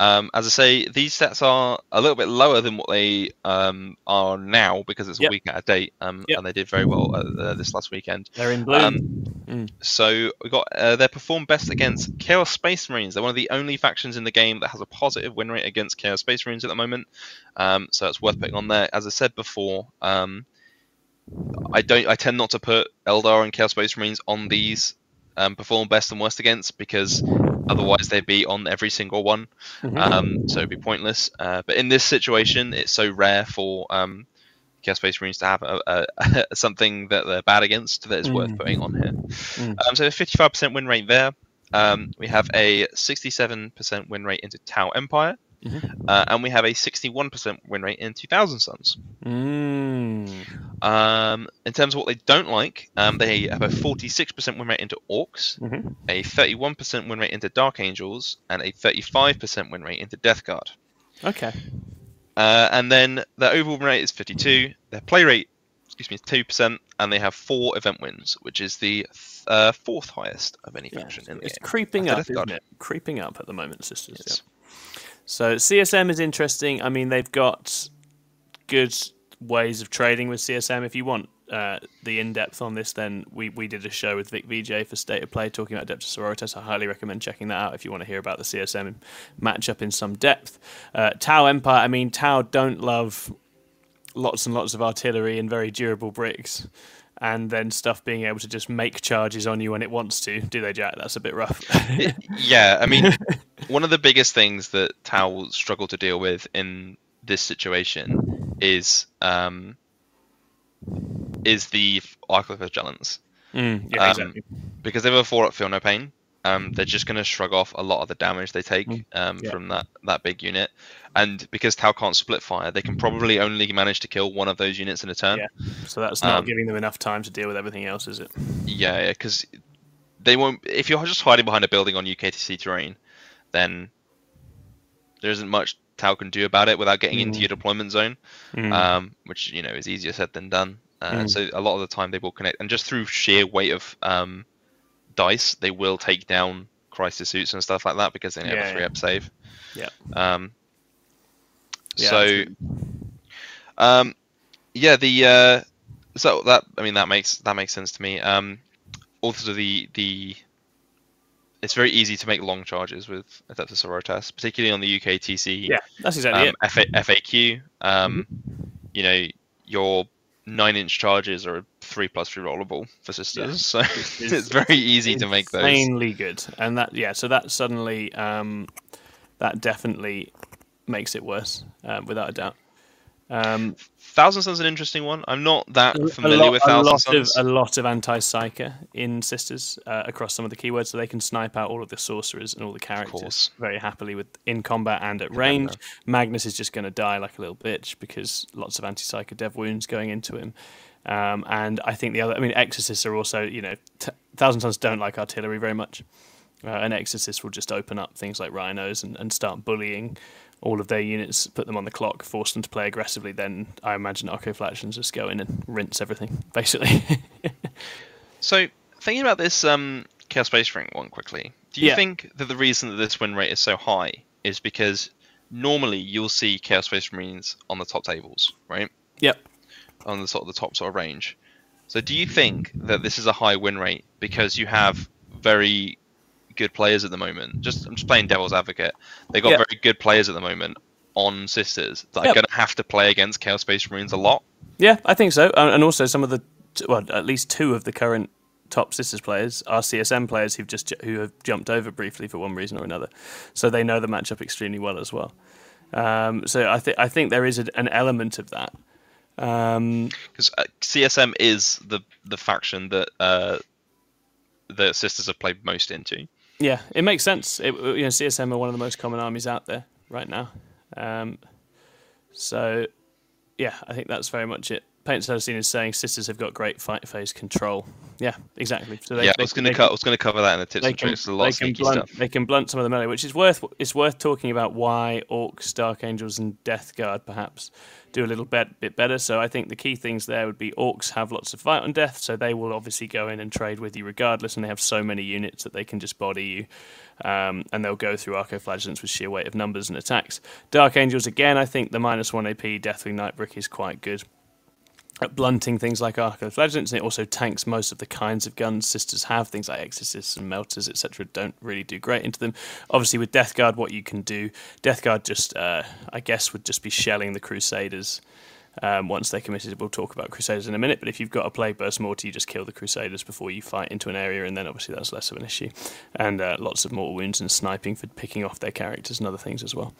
um, as I say, these stats are a little bit lower than what they um, are now because it's a Yep. week out of date, um, Yep. and they did very well uh, uh, this last weekend. They're in bloom. Um, So we got uh, they perform best against Chaos Space Marines. They're one of the only factions in the game that has a positive win rate against Chaos Space Marines at the moment. Um, so it's worth putting on there. As I said before, um, I don't. I tend not to put Eldar and Chaos Space Marines on these um, perform best and worst against because otherwise they'd be on every single one. Mhm. Um, so it'd be pointless. Uh, but in this situation, it's so rare for um, Chaos Space Marines to have a, a, [LAUGHS] something that they're bad against that is worth Mm. putting on here. Mm. Um, so a 55% win rate there. Um, we have a 67% win rate into Tau Empire, Mhm. uh, and we have a 61% win rate into Thousand Sons. Mm. Um, in terms of what they don't like, um, they have a 46% win rate into Orks, Mhm. a 31% win rate into Dark Angels, and a 35% win rate into Death Guard. Okay. Uh, and then their overall win rate is 52. Their play rate, excuse me, is 2%, and they have four event wins, which is the uh, fourth highest of any Yeah, faction in the game. it's game. creeping After up, Death isn't Guard. it? Creeping up at the moment, sisters. Yes. Yeah. So CSM is interesting. I mean, they've got good ways of trading with CSM. If you want uh, the in depth on this, then we, we did a show with Vic VJ for State of Play talking about Adeptus Sororitas. I highly recommend checking that out if you want to hear about the CSM matchup in some depth. Uh, Tau Empire. I mean, Tau don't love lots and lots of artillery and very durable bricks. And then stuff being able to just make charges on you when it wants to, do they, Jack? That's a bit rough. [LAUGHS] yeah, I mean, [LAUGHS] one of the biggest things that Tau will struggle to deal with in this situation is um, is the Arcoflagellants. Mm, yeah, Um, exactly. because they have a four up feel no pain. Um, they're just going to shrug off a lot of the damage they take Mm, um, yeah. from that, that big unit, and because Tau can't split fire, they can probably only manage to kill one of those units in a turn. Yeah. So that's not um, giving them enough time to deal with everything else, is it? Yeah, because they won't. If you're just hiding behind a building on UKTC terrain, then there isn't much Tau can do about it without getting into Mm. your deployment zone, Mm. um, which you know is easier said than done. Uh, Mm. So a lot of the time they will connect, and just through sheer weight of um, dice, they will take down crisis suits and stuff like that because they have Yeah, a three up save. Yeah. Um, Yeah, so, um, yeah, the uh, so that I mean that makes that makes sense to me. Um, also the the it's very easy to make long charges with Adeptus Sororitas, particularly on the UKTC yeah, that's exactly um, it. FA- FAQ. Um, You know, your nine inch charges are three plus three rollable for sisters, so [LAUGHS] it's, very easy to make those. Insanely good, and that yeah. So that suddenly, um, that definitely makes it worse, um, without a doubt. Um, Thousand Sun's an interesting one. I'm not that familiar lot, with a Thousand lot of a lot of anti-psyker in Sisters uh, across some of the keywords, so they can snipe out all of the sorcerers and all the characters very happily with in combat and at range. Magnus is just going to die like a little bitch because lots of anti-psyker dev wounds going into him. Um, and I think the other, I mean, exorcists are also, you know, t- Thousand Sons don't like artillery very much. Uh, an exorcist will just open up things like rhinos and, and start bullying all of their units, put them on the clock, force them to play aggressively. Then I imagine Arcoflagellants just go in and rinse everything, [LAUGHS] basically. So thinking about this um, Chaos Space Marine one quickly, do you Yeah. think that the reason that this win rate is so high is because normally you'll see Chaos Space Marines on the top tables, right? yep. On the sort of the top sort of range. So do you think that this is a high win rate because you have very good players at the moment? Just I'm just playing devil's advocate. They got Yeah. very good players at the moment on Sisters that are going to have to play against Chaos Space Marines a lot. Yeah, I think so. And also some of the, well, at least two of the current top sisters players are CSM players who've just who have jumped over briefly for one reason or another, so they know the matchup extremely well as well. Um, so I think I think there is a, an element of that. Um, because uh, CSM is the the faction that uh, the sisters have played most into. yeah, it makes sense. It, you know, CSM are one of the most common armies out there right now. Um, so yeah, I think that's very much it. Paint Celestine is saying sisters have got great fight phase control. Yeah, exactly. So they, yeah, they, I was going to I was going to cover that in the tips and can, tricks. A lot they of can blunt stuff. they can blunt some of the melee, which is worth it's worth talking about why Orks, dark angels, and death guard perhaps do a little bit bit better. So I think the key things there would be Orks have lots of fight on death, so they will obviously go in and trade with you regardless, and they have so many units that they can just body you. Um, and they'll go through Arcoflagellants with sheer weight of numbers and attacks. Dark Angels, again, I think the minus 1 AP Deathwing Knight brick is quite good at blunting things like Arcoflagellants, and it also tanks most of the kinds of guns sisters have. Things like Exorcists and Melters, etc., don't really do great into them. Obviously, with Death Guard, what you can do, Death Guard just, uh, I guess, would just be shelling the Crusaders. Um, once they're committed, we'll talk about Crusaders in a minute. But if you've got a Plague Burst Mortar, you just kill the Crusaders before you fight into an area, and then obviously that's less of an issue. And uh, lots of mortal wounds and sniping for picking off their characters and other things as well.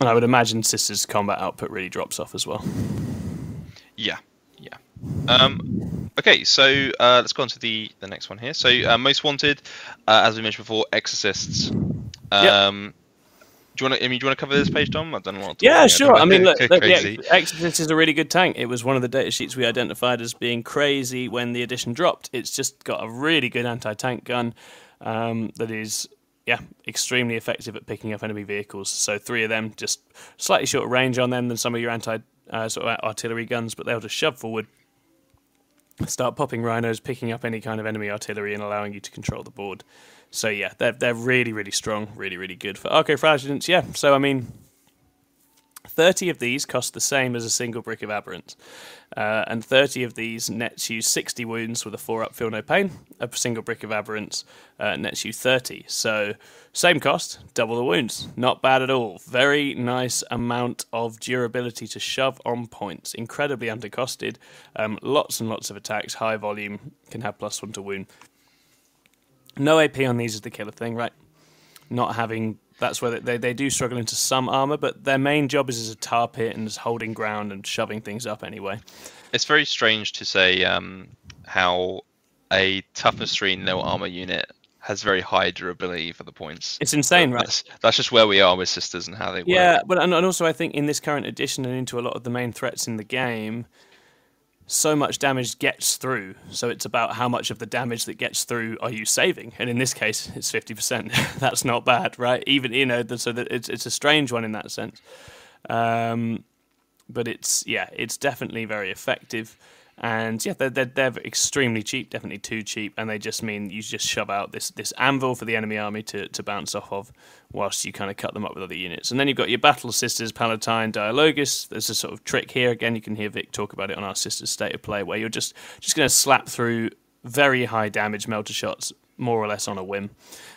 And I would imagine Sisters' combat output really drops off as well. Yeah, yeah. Um, okay, so uh, let's go on to the the next one here. So uh, most wanted, uh, as we mentioned before, exorcists. Um, Do you want to? I mean, do you want to cover this page, Tom? I don't know what. Yeah, sure. I mean, look, [LAUGHS] look, crazy. Exodus is a really good tank. It was one of the data sheets we identified as being crazy when the edition dropped. It's just got a really good anti-tank gun um, that is, yeah, extremely effective at picking up enemy vehicles. So three of them, just slightly shorter range on them than some of your anti uh, sort of artillery guns, but they'll just shove forward, start popping rhinos, picking up any kind of enemy artillery, and allowing you to control the board. So yeah, they're they're really really strong, really really good for Arcoflagellants. Yeah, so I mean, thirty of these cost the same as a single brick of aberrant, uh, and thirty of these nets you sixty wounds with a four up, feel no pain. A single brick of aberrants uh, nets you thirty. So same cost, double the wounds. Not bad at all. Very nice amount of durability to shove on points. Incredibly undercosted. Um, lots and lots of attacks. High volume. Can have plus one to wound. No AP on these is the killer thing, right? Not having that's where they, they do struggle into some armor, but their main job is as a tar pit and as holding ground and shoving things up anyway. It's very strange to say um, how a toughness three no armor unit has very high durability for the points. It's insane, right? That's, that's just where we are with sisters and how they work. Yeah, but and and also I think in this current edition and into a lot of the main threats in the game, so much damage gets through. So it's about how much of the damage that gets through are you saving, and in this case, it's fifty percent. [LAUGHS] That's not bad, right? Even you know, so that it's it's a strange one in that sense. Um, but it's yeah, it's definitely very effective. And yeah, they're, they're, they're extremely cheap, definitely too cheap, and they just mean you just shove out this, this anvil for the enemy army to, to bounce off of, whilst you kind of cut them up with other units. And then you've got your battle sisters, Palatine, Dialogus. There's a sort of trick here. Again, you can hear Vic talk about it on our sisters state of play, where you're just just going to slap through very high damage melter shots, more or less on a whim.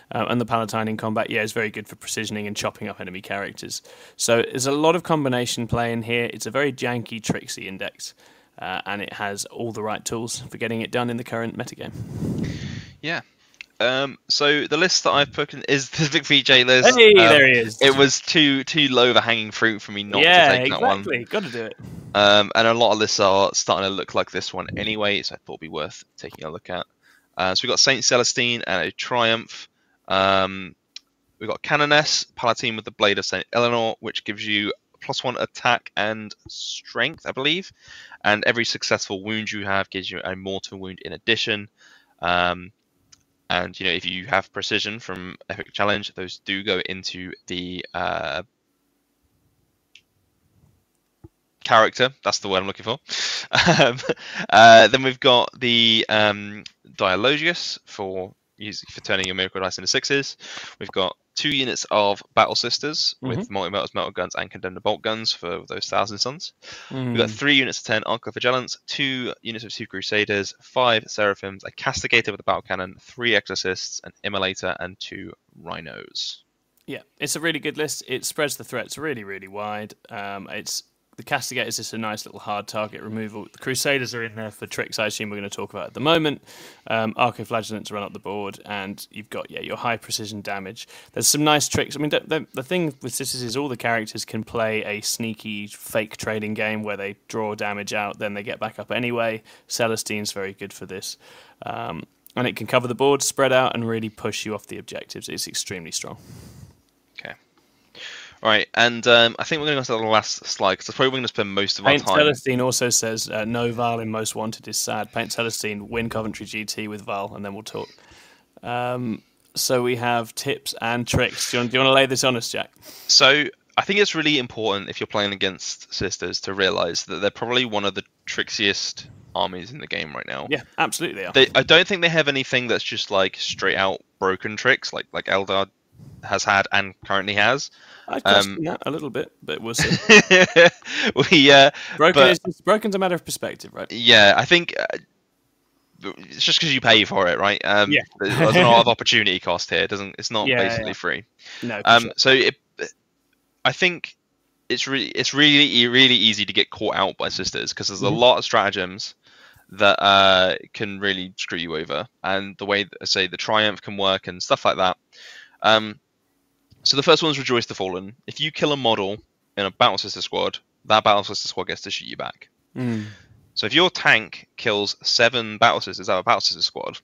Uh, and the Palatine in combat, yeah, is very good for precisioning and chopping up enemy characters. So there's a lot of combination play in here. It's a very janky, tricksy index. Uh, and it has all the right tools for getting it done in the current metagame. Yeah. Um, so the list that I've put in is the Big VJ list. Hey, Um, there he is. It was too too low the hanging fruit for me not yeah, to take that one. Yeah, exactly. Got to do it. Um, and a lot of lists are starting to look like this one anyway, so I thought it'd be worth taking a look at. Uh, so we've got Saint Celestine and a Triumph. Um, we've got Canoness, Palatine with the Blade of Saint Ellynor, which gives you plus one attack and strength, I believe. And every successful wound you have gives you a mortal wound in addition. Um, and you know, if you have precision from Epic Challenge, those do go into the uh, character. That's the word I'm looking for. [LAUGHS] Um, uh, then we've got the um, Dialogus for for turning your miracle dice into sixes. We've got two units of Battle Sisters with multi melters, melter guns, and condemned bolt guns for those Thousand Sons. We've got three units of ten Arcoflagellants, two units of two Crusaders, five Seraphims, a Castigator with a battle cannon, three Exorcists, an Immolator, and two Rhinos. Yeah, it's a really good list. It spreads the threats really, really wide. Um, it's the Castigator is just a nice little hard target removal. The Crusaders are in there for tricks. I assume we're going to talk about at the moment. Um, Arcoflagellants run up the board, and you've got yeah your high precision damage. There's some nice tricks. I mean, the, the, the thing with Sisters is all the characters can play a sneaky fake trading game where they draw damage out, then they get back up anyway. Celestine's very good for this. Um, and it can cover the board, spread out, and really push you off the objectives. It's extremely strong. All right, and um, I think we're going to go to the last slide because probably going to spend most of our Paint time. Celestine also says uh, no Vahl in Most Wanted is sad. Paint Celestine win Coventry GT with Vahl, and then we'll talk. Um, so we have tips and tricks. Do you, want, do you want to lay this on us, Jack? So I think it's really important if you're playing against sisters to realize that they're probably one of the trickiest armies in the game right now. Yeah, absolutely. They are. They, I don't think they have anything that's just like straight out broken tricks like like Eldar has had and currently has. I question um, that a little bit, but we'll see. [LAUGHS] we uh, Broken But- is broken's a matter of perspective, right? yeah, I think uh, it's just because you pay for it, right? Um, Yeah. there's a lot of opportunity cost here. It doesn't it's not Yeah, basically yeah. free. No. Um, sure. so it, I think it's really it's really really easy to get caught out by sisters because there's a Mhm. lot of stratagems that uh, can really screw you over, and the way that, say the triumph can work and stuff like that. Um, so the first one is rejoice the fallen. If you kill a model in a battle sister squad, that battle sister squad gets to shoot you back. Mm. So if your tank kills seven battle sisters out of a battle sister squad,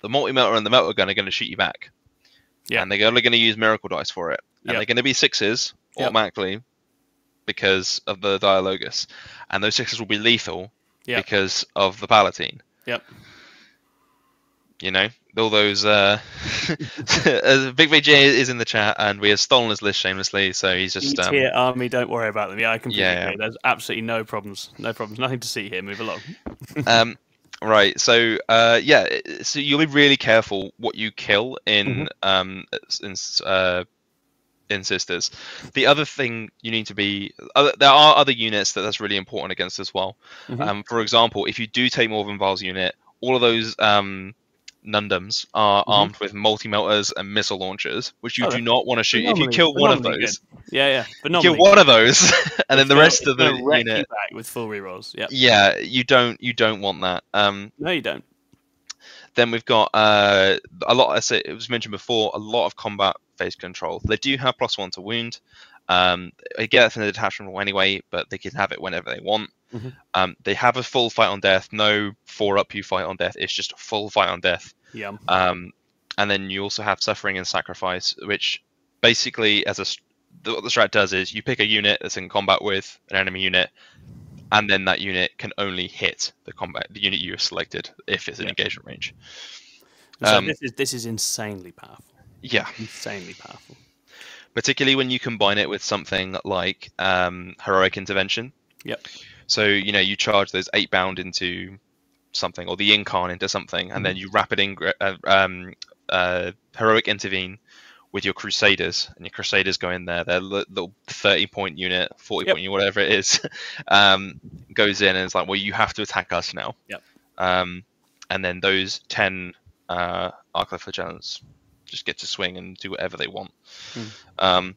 the multi melter and the melter gun are going to shoot you back. Yeah. And they're only going to use miracle dice for it. And Yep. they're going to be sixes Yep. automatically because of the dialogus. And those sixes will be lethal Yep. because of the palatine. Yep. You know, all those. Uh, [LAUGHS] uh, Big VJ is in the chat, and we have stolen his list shamelessly. So he's just. Um, tier army, don't worry about them. Yeah, I completely Yeah, yeah. agree. There's absolutely no problems. No problems. Nothing to see here. Move along. [LAUGHS] um, right. So uh, yeah. So you'll be really careful what you kill in um in uh in sisters. The other thing you need to be other, there are other units that that's really important against as well. Mhm. Um, for example, if you do take more than Vahl's unit, all of those um Nundums are Mhm. armed with multi melters and missile launchers, which you Oh, do not want to shoot. If you kill one of those, Yeah, yeah. but kill one of those, and then the rest of the it's gonna wreck you unit, with full rerolls. Yeah. yeah, you don't you don't want that. Um, No, you don't. Then we've got uh, a lot. As it was mentioned before, a lot of combat phase control. They do have plus one to wound. Um, they get it from the detachment rule anyway, but they can have it whenever they want. Mhm. Um, they have a full fight on death. No four up you fight on death. It's just a full fight on death. Yeah. Um, and then you also have suffering and sacrifice, which basically, as a the- what the strat does is you pick a unit that's in combat with an enemy unit, and then that unit can only hit the combat the unit you have selected if it's in Yeah. engagement range. So Um, this is this is insanely powerful. Yeah, Insanely powerful. particularly when you combine it with something like um, heroic intervention. Yep. So you know you charge those Eightbound into something, or the incarn into something, and Mm-hmm. then you rapid ingre- uh, um, uh, heroic intervene with your crusaders, and your crusaders go in there. Their li- little thirty point unit, forty Yep. point unit, whatever it is, [LAUGHS] um, goes in and it's like, well, you have to attack us now. Yep. Um, and then those ten uh, Arcoflagellants just get to swing and do whatever they want. Hmm. Um,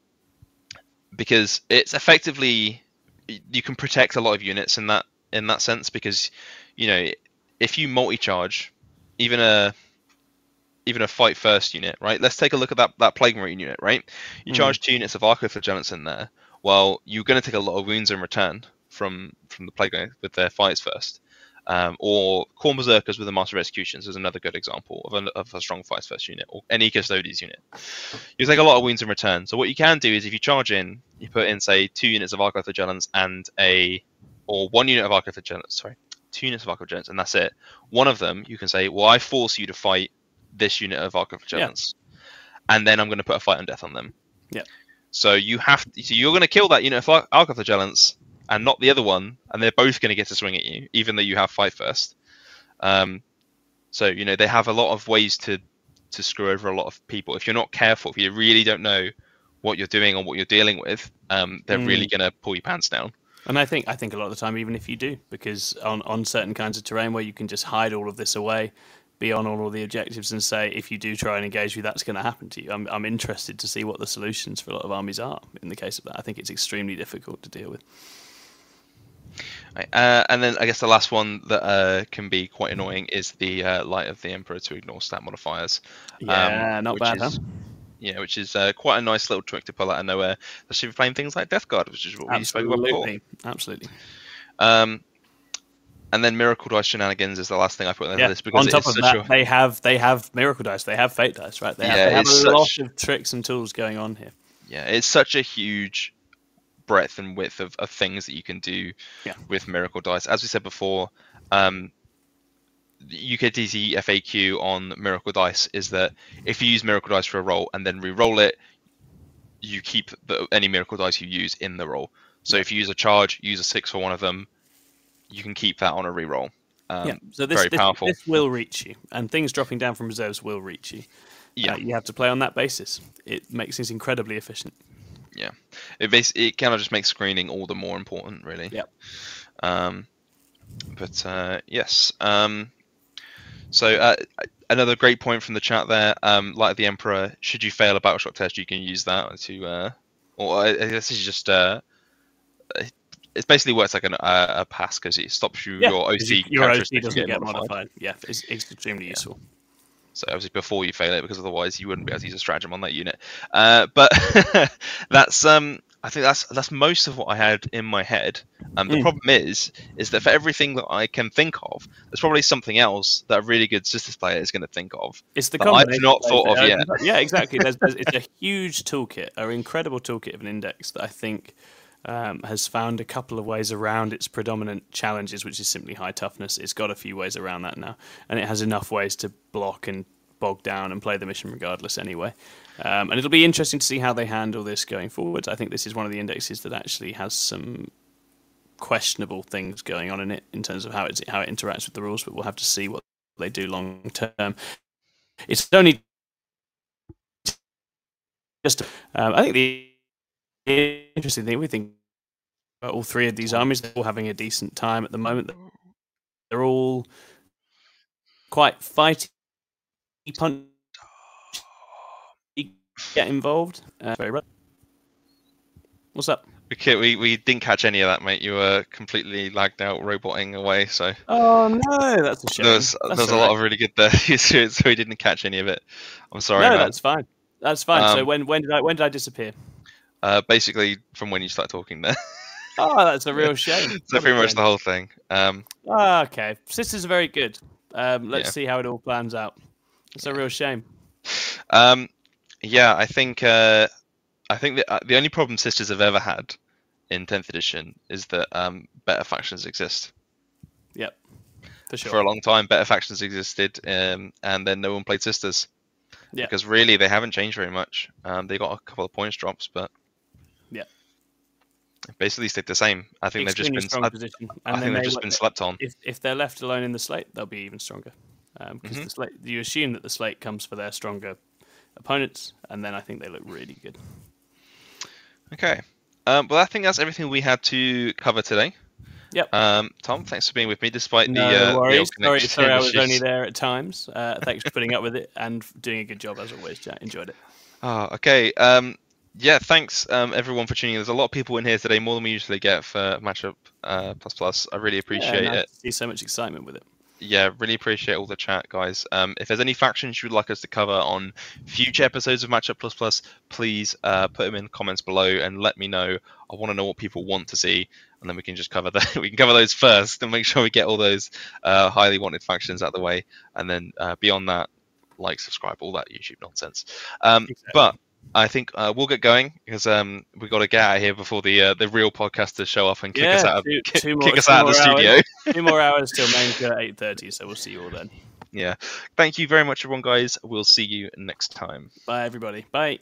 because it's effectively you can protect a lot of units in that in that sense because you know if you multi-charge even a even a fight first unit, right? Let's take a look at that that plague marine unit, right? You Mm. charge two units of arcoflagellants in there. Well, you're going to take a lot of wounds in return from from the plague with their fights first. Um, or Khorne Berserkers with the Master of Executions is another good example of a, of a strong fights first unit, or any Custodes unit. You take a lot of wounds in return. So what you can do is if you charge in, you put in say two units of arcoflagellants and a, or one unit of arcoflagellants, sorry, two units of arcoflagellants, and that's it. One of them you can say, well, I force you to fight this unit of arcoflagellants, and then I'm going to put a fight on death on them. Yeah. So you have, to, so you're going to kill that unit of ar- arcoflagellants and not the other one, and they're both going to get to swing at you, even though you have fight first. Um, so you know they have a lot of ways to to screw over a lot of people. If you're not careful, if you really don't know what you're doing or what you're dealing with, um, they're Mm. really going to pull your pants down. And I think I think a lot of the time, even if you do, because on, on certain kinds of terrain where you can just hide all of this away, be on all of the objectives, and say if you do try and engage with, that's going to happen to you. I'm I'm interested to see what the solutions for a lot of armies are in the case of that. I think it's extremely difficult to deal with. Right, Uh, and then I guess the last one that uh, can be quite annoying is the uh, light of the emperor to ignore stat modifiers. Yeah, not which bad, is, huh? Yeah, which is uh, quite a nice little trick to pull out of nowhere, especially if you're playing things like Death Guard, which is what we spoke about before. Absolutely, absolutely. Um, and then Miracle Dice Shenanigans is the last thing I put on the Yeah. list because On top of that, a they have they have miracle dice, they have fate dice, right? They have, Yeah, they have a it's lot of tricks and tools going on here. yeah, it's such a huge breadth and width of, of things that you can do Yeah. with Miracle Dice. As we said before, um, the FAQ on Miracle Dice is that if you use Miracle Dice for a roll and then re-roll it, you keep the, any Miracle Dice you use in the roll. So if you use a charge, use a six for one of them, you can keep that on a re-roll. Um, yeah, so this very this, powerful. this will reach you, and things dropping down from reserves will reach you. Yeah. Uh, you have to play on that basis. It makes things incredibly efficient. It bas- it kind of just makes screening all the more important, really. Yep. Um, but uh, yes. Um, so uh, another great point from the chat there. Um, like the Emperor, should you fail a battle shock test, you can use that to, uh, or I guess it's just uh, it basically works like an, uh, a pass because it stops you Yeah, your OC you- your OC doesn't from get getting modified. Yeah, it's, it's extremely useful. So obviously before you fail it, because otherwise you wouldn't be able to use a stratagem on that unit. Uh, but [LAUGHS] that's um, I think that's that's most of what I had in my head. Um, the Mm. problem is, is that for everything that I can think of, there's probably something else that a really good sisters player is going to think of. It's the That I've not thought of that yet. Yeah, exactly. There's, there's, it's a [LAUGHS] huge toolkit, an incredible toolkit of an index that I think um, has found a couple of ways around its predominant challenges, which is simply high toughness. It's got a few ways around that now, and it has enough ways to block and bog down and play the mission regardless anyway. Um, and it'll be interesting to see how they handle this going forward. I think this is one of the indexes that actually has some questionable things going on in it in terms of how it how it interacts with the rules, but we'll have to see what they do long term. It's only just. Um, I think the interesting thing we think about all three of these armies, they're all having a decent time at the moment. They're all quite fighty, punch, get involved. Uh, very right. What's up? Okay, we, we didn't catch any of that, mate. You were completely lagged out, roboting away. So Oh no, that's a shame. there was there was a all lot right. of really good there, [LAUGHS] so so we didn't catch any of it. I'm sorry, no, man. that's fine. That's fine. so Um, when when did I when did I disappear? Uh, basically, from when you start talking there, [LAUGHS] Oh, that's a real shame. [LAUGHS] so pretty much the whole thing. Um, Ah, okay. Sisters are very good. Um, let's Yeah. see how it all plans out. It's a real shame. Um, yeah, I think uh, I think that uh, the only problem sisters have ever had in 10th edition is that um, better factions exist. Yep, for sure. For a long time, better factions existed, um, and then no one played sisters. Yeah. Because really, they haven't changed very much. Um, they got a couple of points drops, but. Basically stayed the same. I think they've just been. strong position. I And think they've just been slept on. if if they're left alone in the slate, they'll be even stronger. Because the slate, you assume that the slate comes for their stronger opponents, and then I think they look really good. Okay. Um, well, I think that's everything we had to cover today. Yep. Um, Tom, thanks for being with me despite No the. Uh, the worries. old Sorry, sorry, I [LAUGHS] was only there at times. Uh, thanks for putting up with it and doing a good job as always, Jack. Enjoyed it. Oh, okay. Um, yeah, thanks um, everyone for tuning in. There's a lot of people in here today, more than we usually get for Matchup uh, Plus Plus. I really appreciate yeah, nice it. see so much excitement with it. yeah, really appreciate all the chat, guys. Um, if there's any factions you would like us to cover on future episodes of Matchup Plus Plus, please uh, put them in comments below and let me know. I want to know what people want to see, and then we can just cover [LAUGHS] that. we can cover those first and make sure we get all those uh, highly wanted factions out of the way, and then uh, beyond that, like, subscribe, all that YouTube nonsense. Um, Exactly. But I think uh, we'll get going because um, we've got to get out of here before the uh, the real podcasters show up and kick us out of, two- [LAUGHS] kick, two more- kick us out of the more studio. [LAUGHS] Two more hours till main at eight thirty, so we'll see you all then. Yeah. Thank you very much, everyone, guys. We'll see you next time. Bye, everybody. Bye.